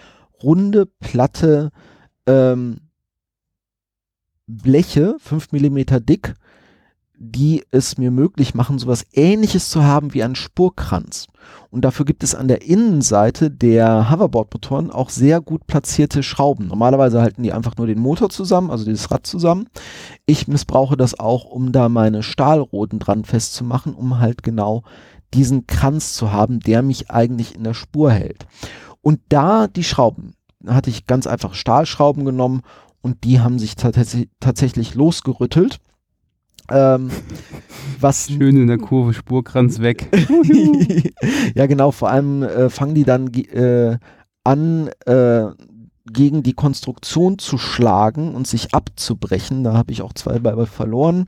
runde, platte ähm, Bleche, 5 Millimeter dick, die es mir möglich machen, sowas ähnliches zu haben wie ein Spurkranz. Und dafür gibt es an der Innenseite der Hoverboard-Motoren auch sehr gut platzierte Schrauben. Normalerweise halten die einfach nur den Motor zusammen, also dieses Rad zusammen. Ich missbrauche das auch, um da meine Stahlroten dran festzumachen, um halt genau diesen Kranz zu haben, der mich eigentlich in der Spur hält. Und da die Schrauben, hatte ich ganz einfach Stahlschrauben genommen und die haben sich tatsächlich losgerüttelt ähm, was Schön in der Kurve, Spurkranz weg. ja, genau, vor allem äh, fangen die dann äh, an, äh, gegen die Konstruktion zu schlagen und sich abzubrechen. Da habe ich auch zwei bei verloren.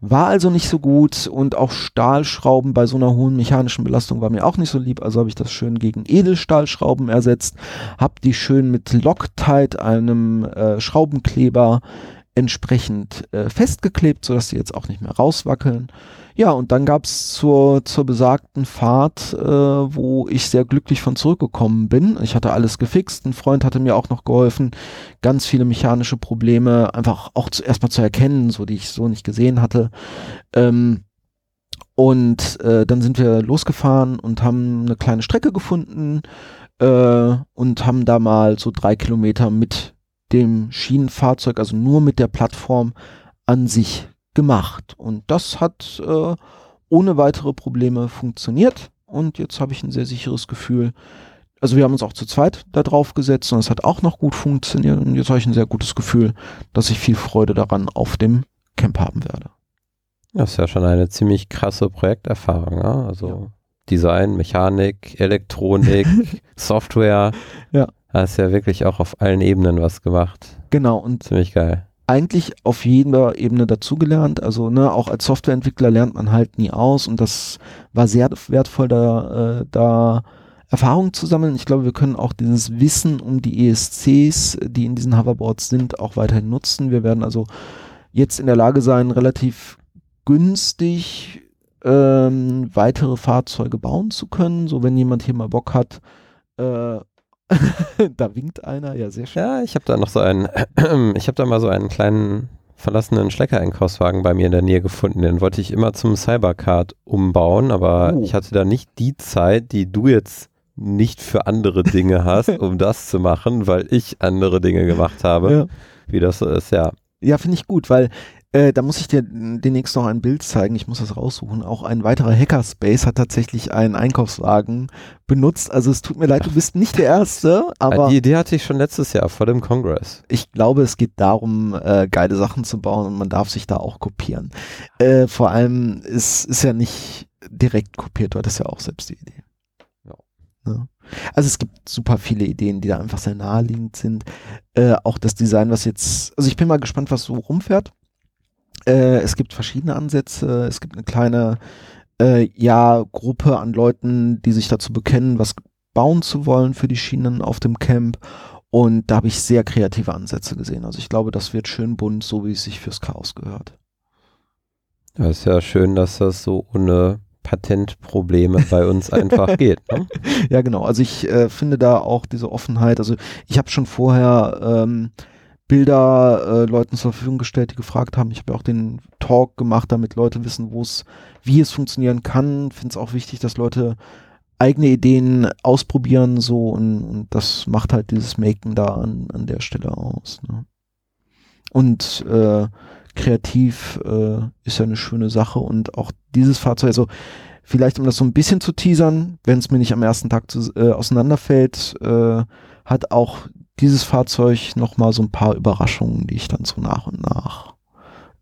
War also nicht so gut und auch Stahlschrauben bei so einer hohen mechanischen Belastung war mir auch nicht so lieb. Also habe ich das schön gegen Edelstahlschrauben ersetzt, habe die schön mit Loctite, einem äh, Schraubenkleber, entsprechend äh, festgeklebt, sodass sie jetzt auch nicht mehr rauswackeln. Ja, und dann gab's zur, zur besagten Fahrt, äh, wo ich sehr glücklich von zurückgekommen bin. Ich hatte alles gefixt, ein Freund hatte mir auch noch geholfen, ganz viele mechanische Probleme einfach auch zu, erstmal zu erkennen, so die ich so nicht gesehen hatte. Ähm, und äh, dann sind wir losgefahren und haben eine kleine Strecke gefunden äh, und haben da mal so drei Kilometer mit dem Schienenfahrzeug, also nur mit der Plattform an sich gemacht. Und das hat äh, ohne weitere Probleme funktioniert. Und jetzt habe ich ein sehr sicheres Gefühl. Also wir haben uns auch zu zweit da drauf gesetzt und es hat auch noch gut funktioniert. Und jetzt habe ich ein sehr gutes Gefühl, dass ich viel Freude daran auf dem Camp haben werde. Das ist ja schon eine ziemlich krasse Projekterfahrung. Ja? Also ja. Design, Mechanik, Elektronik, Software. Ja. Hast ja wirklich auch auf allen Ebenen was gemacht. Genau. Und Ziemlich geil. Eigentlich auf jeder Ebene dazugelernt. Also, ne, auch als Softwareentwickler lernt man halt nie aus und das war sehr wertvoll, da, äh, da Erfahrung zu sammeln. Ich glaube, wir können auch dieses Wissen um die ESCs, die in diesen Hoverboards sind, auch weiterhin nutzen. Wir werden also jetzt in der Lage sein, relativ günstig ähm, weitere Fahrzeuge bauen zu können. So, wenn jemand hier mal Bock hat, äh, da winkt einer, ja, sehr schön. Ja, ich habe da noch so einen, ich habe da mal so einen kleinen verlassenen Schlecker-Einkaufswagen bei mir in der Nähe gefunden. Den wollte ich immer zum Cybercard umbauen, aber uh. ich hatte da nicht die Zeit, die du jetzt nicht für andere Dinge hast, um das zu machen, weil ich andere Dinge gemacht habe. Ja. Wie das so ist, ja. Ja, finde ich gut, weil äh, da muss ich dir demnächst noch ein Bild zeigen. Ich muss das raussuchen. Auch ein weiterer Hackerspace hat tatsächlich einen Einkaufswagen benutzt. Also es tut mir leid, du bist nicht der Erste, aber. Die Idee hatte ich schon letztes Jahr vor dem Kongress. Ich glaube, es geht darum, äh, geile Sachen zu bauen und man darf sich da auch kopieren. Äh, vor allem ist, ist ja nicht direkt kopiert, du hattest ja auch selbst die Idee. Ja. ja. Also es gibt super viele Ideen, die da einfach sehr naheliegend sind. Äh, auch das Design, was jetzt, also ich bin mal gespannt, was so rumfährt. Äh, es gibt verschiedene Ansätze. Es gibt eine kleine äh, ja, Gruppe an Leuten, die sich dazu bekennen, was bauen zu wollen für die Schienen auf dem Camp. Und da habe ich sehr kreative Ansätze gesehen. Also ich glaube, das wird schön bunt, so wie es sich fürs Chaos gehört. Ja, ist ja schön, dass das so ohne Patentprobleme bei uns einfach geht. Ne? Ja, genau. Also ich äh, finde da auch diese Offenheit. Also ich habe schon vorher ähm, Bilder äh, Leuten zur Verfügung gestellt, die gefragt haben. Ich habe ja auch den Talk gemacht, damit Leute wissen, wo es, wie es funktionieren kann. Finde es auch wichtig, dass Leute eigene Ideen ausprobieren so und, und das macht halt dieses Maken da an, an der Stelle aus. Ne? Und äh, kreativ äh, ist ja eine schöne Sache und auch dieses Fahrzeug, also vielleicht um das so ein bisschen zu teasern, wenn es mir nicht am ersten Tag zu, äh, auseinanderfällt, äh, hat auch dieses Fahrzeug nochmal so ein paar Überraschungen, die ich dann so nach und nach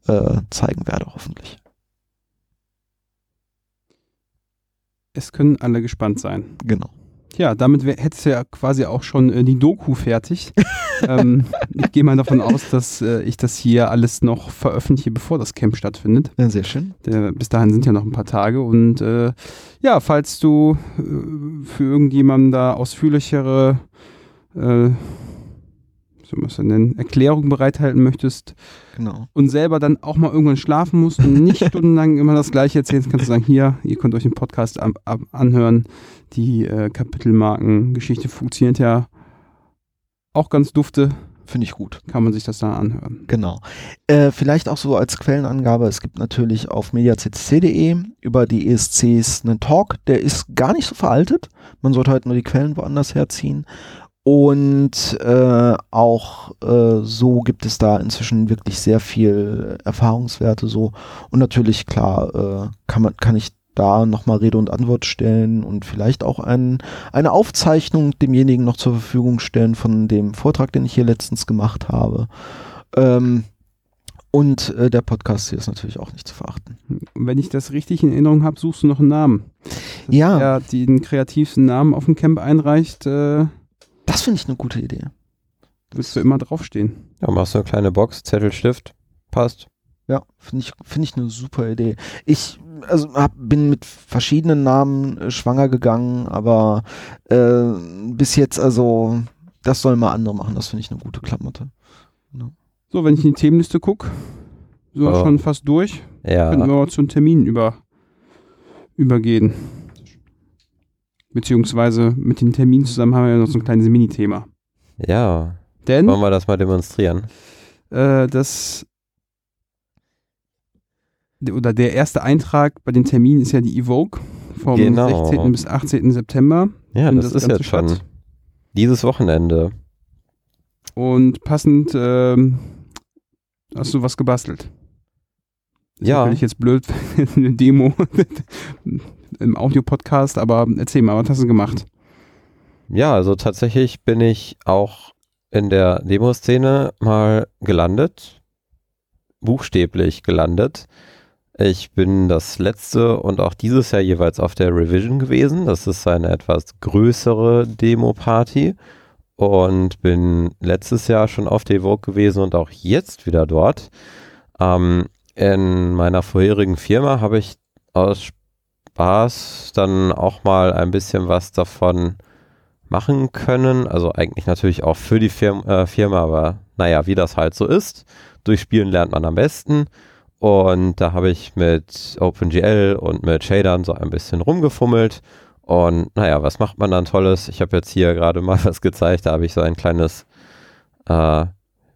äh, zeigen werde, hoffentlich. Es können alle gespannt sein. Genau. Tja, damit hättest du ja quasi auch schon äh, die Doku fertig. ähm, ich gehe mal davon aus, dass äh, ich das hier alles noch veröffentliche, bevor das Camp stattfindet. Ja, sehr schön. Der, bis dahin sind ja noch ein paar Tage. Und äh, ja, falls du äh, für irgendjemanden da ausführlichere äh, wie soll nennen, Erklärung bereithalten möchtest Genau. und selber dann auch mal irgendwann schlafen musst und nicht stundenlang immer das Gleiche erzählst, kannst du sagen, hier, ihr könnt euch den Podcast ab, ab, anhören. Die äh, Kapitelmarkengeschichte funktioniert ja auch ganz dufte, Finde ich gut. kann man sich das da anhören. Genau. Äh, vielleicht auch so als Quellenangabe, es gibt natürlich auf mediaccc.de über die ESCs einen Talk, der ist gar nicht so veraltet. Man sollte halt nur die Quellen woanders herziehen. Und äh, auch äh, so gibt es da inzwischen wirklich sehr viel Erfahrungswerte so. Und natürlich, klar, äh, kann man, kann ich da nochmal Rede und Antwort stellen und vielleicht auch ein, eine Aufzeichnung demjenigen noch zur Verfügung stellen von dem Vortrag, den ich hier letztens gemacht habe. Ähm, und äh, der Podcast hier ist natürlich auch nicht zu verachten. Wenn ich das richtig in Erinnerung habe, suchst du noch einen Namen. Dass Ja. Der den kreativsten Namen auf dem Camp einreicht, äh, Das finde ich eine gute Idee. wirst du immer draufstehen. Ja, machst du eine kleine Box, Zettel, Stift, passt. Ja, finde ich, finde ich eine super Idee. Ich also hab, bin mit verschiedenen Namen äh, schwanger gegangen, aber äh, bis jetzt, also, das sollen mal andere machen. Das finde ich eine gute Klamotte. So, wenn ich in die Themenliste gucke, so Oh. schon fast durch, Ja, könnten wir mal zu einem Termin über, übergehen. Beziehungsweise mit den Terminen zusammen haben wir ja noch so ein kleines Mini-Thema. ja. Denn Wollen wir das mal demonstrieren? äh, das oder der erste Eintrag bei den Terminen ist ja die Evoke vom Genau. 16. bis 18. September. Ja, das, das ist jetzt schon dieses Wochenende. Und passend ähm, hast du was gebastelt. Das Ja. ist natürlich jetzt blöd, eine Demo im Audio-Podcast, aber erzähl mal, was hast du gemacht? Ja, also tatsächlich bin ich auch in der Demoszene mal gelandet. Buchstäblich gelandet. Ich bin das letzte und auch dieses Jahr jeweils auf der Revision gewesen. Das ist eine etwas größere Demo-Party. Und bin letztes Jahr schon auf der Evoke gewesen und auch jetzt wieder dort. Ähm, in meiner vorherigen Firma habe ich aus Spaß dann auch mal ein bisschen was davon machen können. Also eigentlich natürlich auch für die Firma, äh, Firma, aber naja, wie das halt so ist. Durch Spielen lernt man am besten. Und da habe ich mit OpenGL und mit Shadern so ein bisschen rumgefummelt. Und naja, was macht man dann Tolles? Ich habe jetzt hier gerade mal was gezeigt. Da habe ich so ein kleines äh,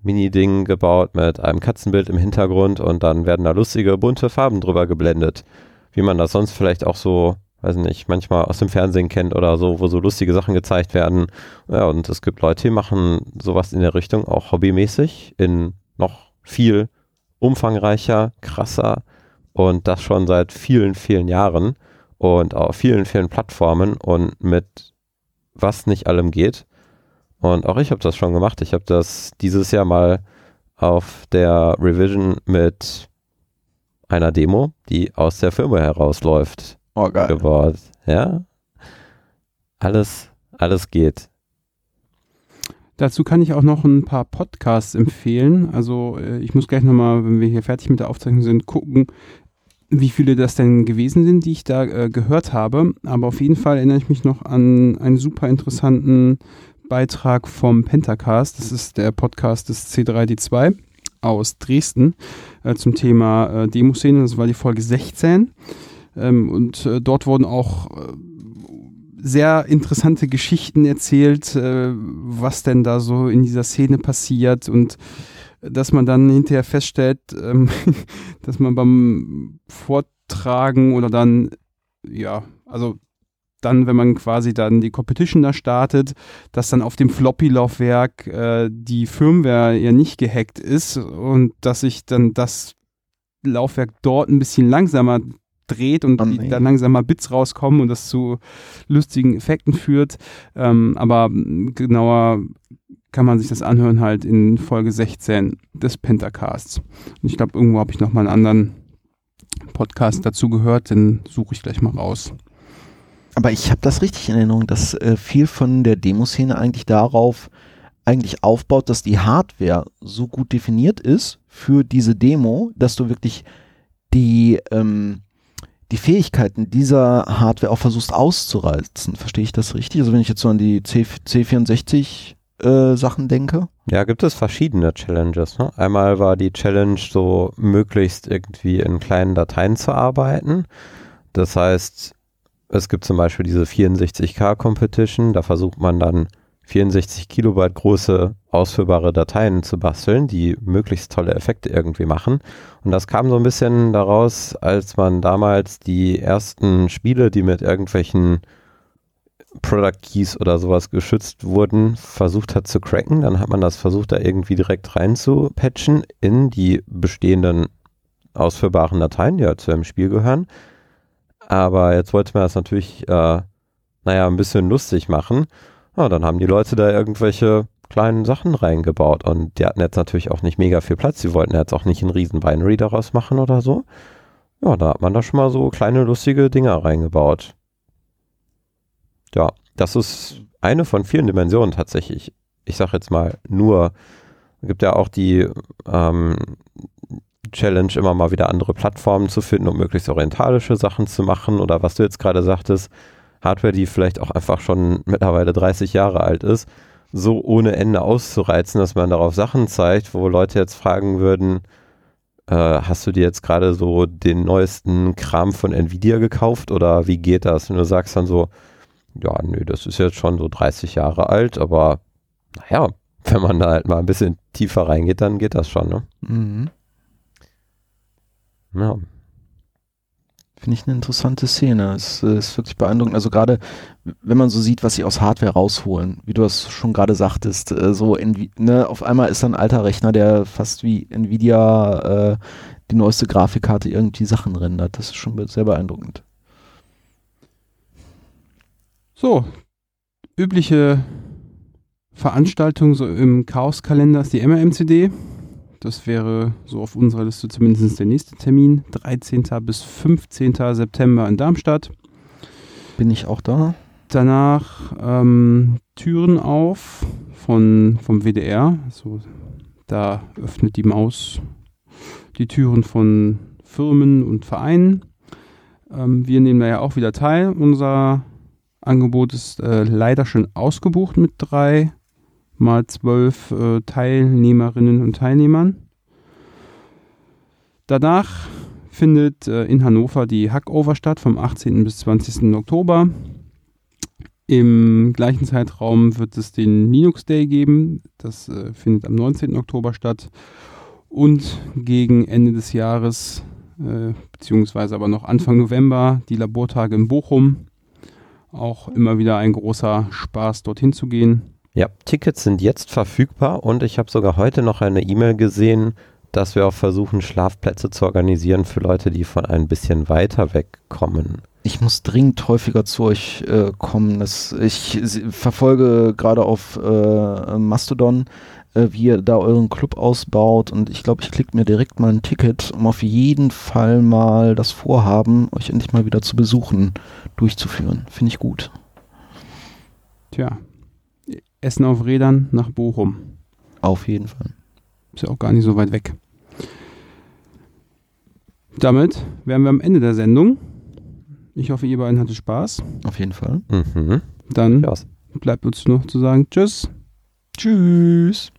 Mini-Ding gebaut mit einem Katzenbild im Hintergrund und dann werden da lustige, bunte Farben drüber geblendet. Wie man das sonst vielleicht auch so, weiß nicht, manchmal aus dem Fernsehen kennt oder so, wo so lustige Sachen gezeigt werden. Ja, und es gibt Leute, die machen sowas in der Richtung auch hobbymäßig in noch viel umfangreicher, krasser und das schon seit vielen, vielen Jahren und auf vielen, vielen Plattformen und mit was nicht allem geht. Und auch ich habe das schon gemacht. Ich habe das dieses Jahr mal auf der Revision mit einer Demo, die aus der Firma herausläuft, Oh, geil. gebaut. Ja. Alles, alles geht. Dazu kann ich auch noch ein paar Podcasts empfehlen. Also äh, ich muss gleich nochmal, wenn wir hier fertig mit der Aufzeichnung sind, gucken, wie viele das denn gewesen sind, die ich da äh, gehört habe. Aber auf jeden Fall erinnere ich mich noch an einen super interessanten Beitrag vom Pentacast. Das ist der Podcast des C3D2 aus Dresden äh, zum Thema äh, Demoszene. Das war die Folge 16. Ähm, und äh, dort wurden auch äh, sehr interessante Geschichten erzählt, äh, was denn da so in dieser Szene passiert und dass man dann hinterher feststellt, ähm, dass man beim Vortragen oder dann, ja, also dann, wenn man quasi dann die Competition da startet, dass dann auf dem Floppy-Laufwerk äh, die Firmware ja nicht gehackt ist und dass sich dann das Laufwerk dort ein bisschen langsamer dreht und Oh dann langsamer Bits rauskommen und das zu lustigen Effekten führt. Ähm, aber genauer kann man sich das anhören halt in Folge 16 des Pentacasts. Und ich glaube, irgendwo habe ich nochmal einen anderen Podcast dazu gehört, den suche ich gleich mal raus. Aber ich habe das richtig in Erinnerung, dass äh, viel von der Demoszene eigentlich darauf eigentlich aufbaut, dass die Hardware so gut definiert ist für diese Demo, dass du wirklich die, ähm, die Fähigkeiten dieser Hardware auch versuchst auszureizen. Verstehe ich das richtig? Also wenn ich jetzt so an die C C64 äh, Sachen denke. Ja, gibt es verschiedene Challenges. Ne? Einmal war die Challenge so, möglichst irgendwie in kleinen Dateien zu arbeiten. Das heißt, es gibt zum Beispiel diese 64K Competition, da versucht man dann 64 Kilobyte große ausführbare Dateien zu basteln, die möglichst tolle Effekte irgendwie machen. Und das kam so ein bisschen daraus, als man damals die ersten Spiele, die mit irgendwelchen Product Keys oder sowas geschützt wurden, versucht hat zu cracken. Dann hat man das versucht, da irgendwie direkt rein zu patchen in die bestehenden ausführbaren Dateien, die ja zu einem Spiel gehören. Aber jetzt wollte man das natürlich, äh, naja, ein bisschen lustig machen. Ja, dann haben die Leute da irgendwelche kleinen Sachen reingebaut und die hatten jetzt natürlich auch nicht mega viel Platz. Sie wollten jetzt auch nicht einen riesen Binary daraus machen oder so. Ja, da hat man da schon mal so kleine lustige Dinger reingebaut. Ja, das ist eine von vielen Dimensionen tatsächlich. Ich sag jetzt mal nur, gibt ja auch die ähm, Challenge, immer mal wieder andere Plattformen zu finden, um möglichst orientalische Sachen zu machen. Oder was du jetzt gerade sagtest, Hardware, die vielleicht auch einfach schon mittlerweile 30 Jahre alt ist, so ohne Ende auszureizen, dass man darauf Sachen zeigt, wo Leute jetzt fragen würden, äh, hast du dir jetzt gerade so den neuesten Kram von Nvidia gekauft oder wie geht das? Und du sagst dann so, ja, nö, das ist jetzt schon so 30 Jahre alt, aber naja, wenn man da halt mal ein bisschen tiefer reingeht, dann geht das schon, ne? Mhm. Ja. Finde ich eine interessante Szene. Es äh, ist wirklich beeindruckend. Also gerade, wenn man so sieht, was sie aus Hardware rausholen, wie du das schon gerade sagtest, äh, so Nvi ne, auf einmal ist da ein alter Rechner, der fast wie Nvidia äh, die neueste Grafikkarte irgendwie Sachen rendert. Das ist schon sehr beeindruckend. So, übliche Veranstaltung so im Chaoskalender ist die MRMCD. Das wäre so auf unserer Liste zumindest der nächste Termin. 13. bis 15. September in Darmstadt. Bin ich auch da? Danach ähm, Türen auf von, vom WDR. Also, da öffnet die Maus die Türen von Firmen und Vereinen. Ähm, wir nehmen da ja auch wieder teil. Unser Angebot ist äh, leider schon ausgebucht mit drei mal zwölf äh, Teilnehmerinnen und Teilnehmern. Danach findet äh, in Hannover die Hackover statt vom 18. bis 20. Oktober. Im gleichen Zeitraum wird es den Linux Day geben. Das äh, findet am 19. Oktober statt. Und gegen Ende des Jahres, äh, beziehungsweise aber noch Anfang November, die Labortage in Bochum. Auch immer wieder ein großer Spaß, dorthin zu gehen. Ja, Tickets sind jetzt verfügbar und ich habe sogar heute noch eine E-Mail gesehen, dass wir auch versuchen, Schlafplätze zu organisieren für Leute, die von ein bisschen weiter weg kommen. Ich muss dringend häufiger zu euch äh, kommen. Das, ich verfolge gerade auf äh, Mastodon, äh, wie ihr da euren Club ausbaut und ich glaube, ich klicke mir direkt mal ein Ticket, um auf jeden Fall mal das Vorhaben, euch endlich mal wieder zu besuchen, durchzuführen. Finde ich gut. Tja, Essen auf Rädern nach Bochum. Auf jeden Fall. Ist ja auch gar nicht so weit weg. Damit wären wir am Ende der Sendung. Ich hoffe, ihr beiden hattet Spaß. Auf jeden Fall. Mhm. Dann Ja. bleibt uns noch zu sagen Tschüss. Tschüss.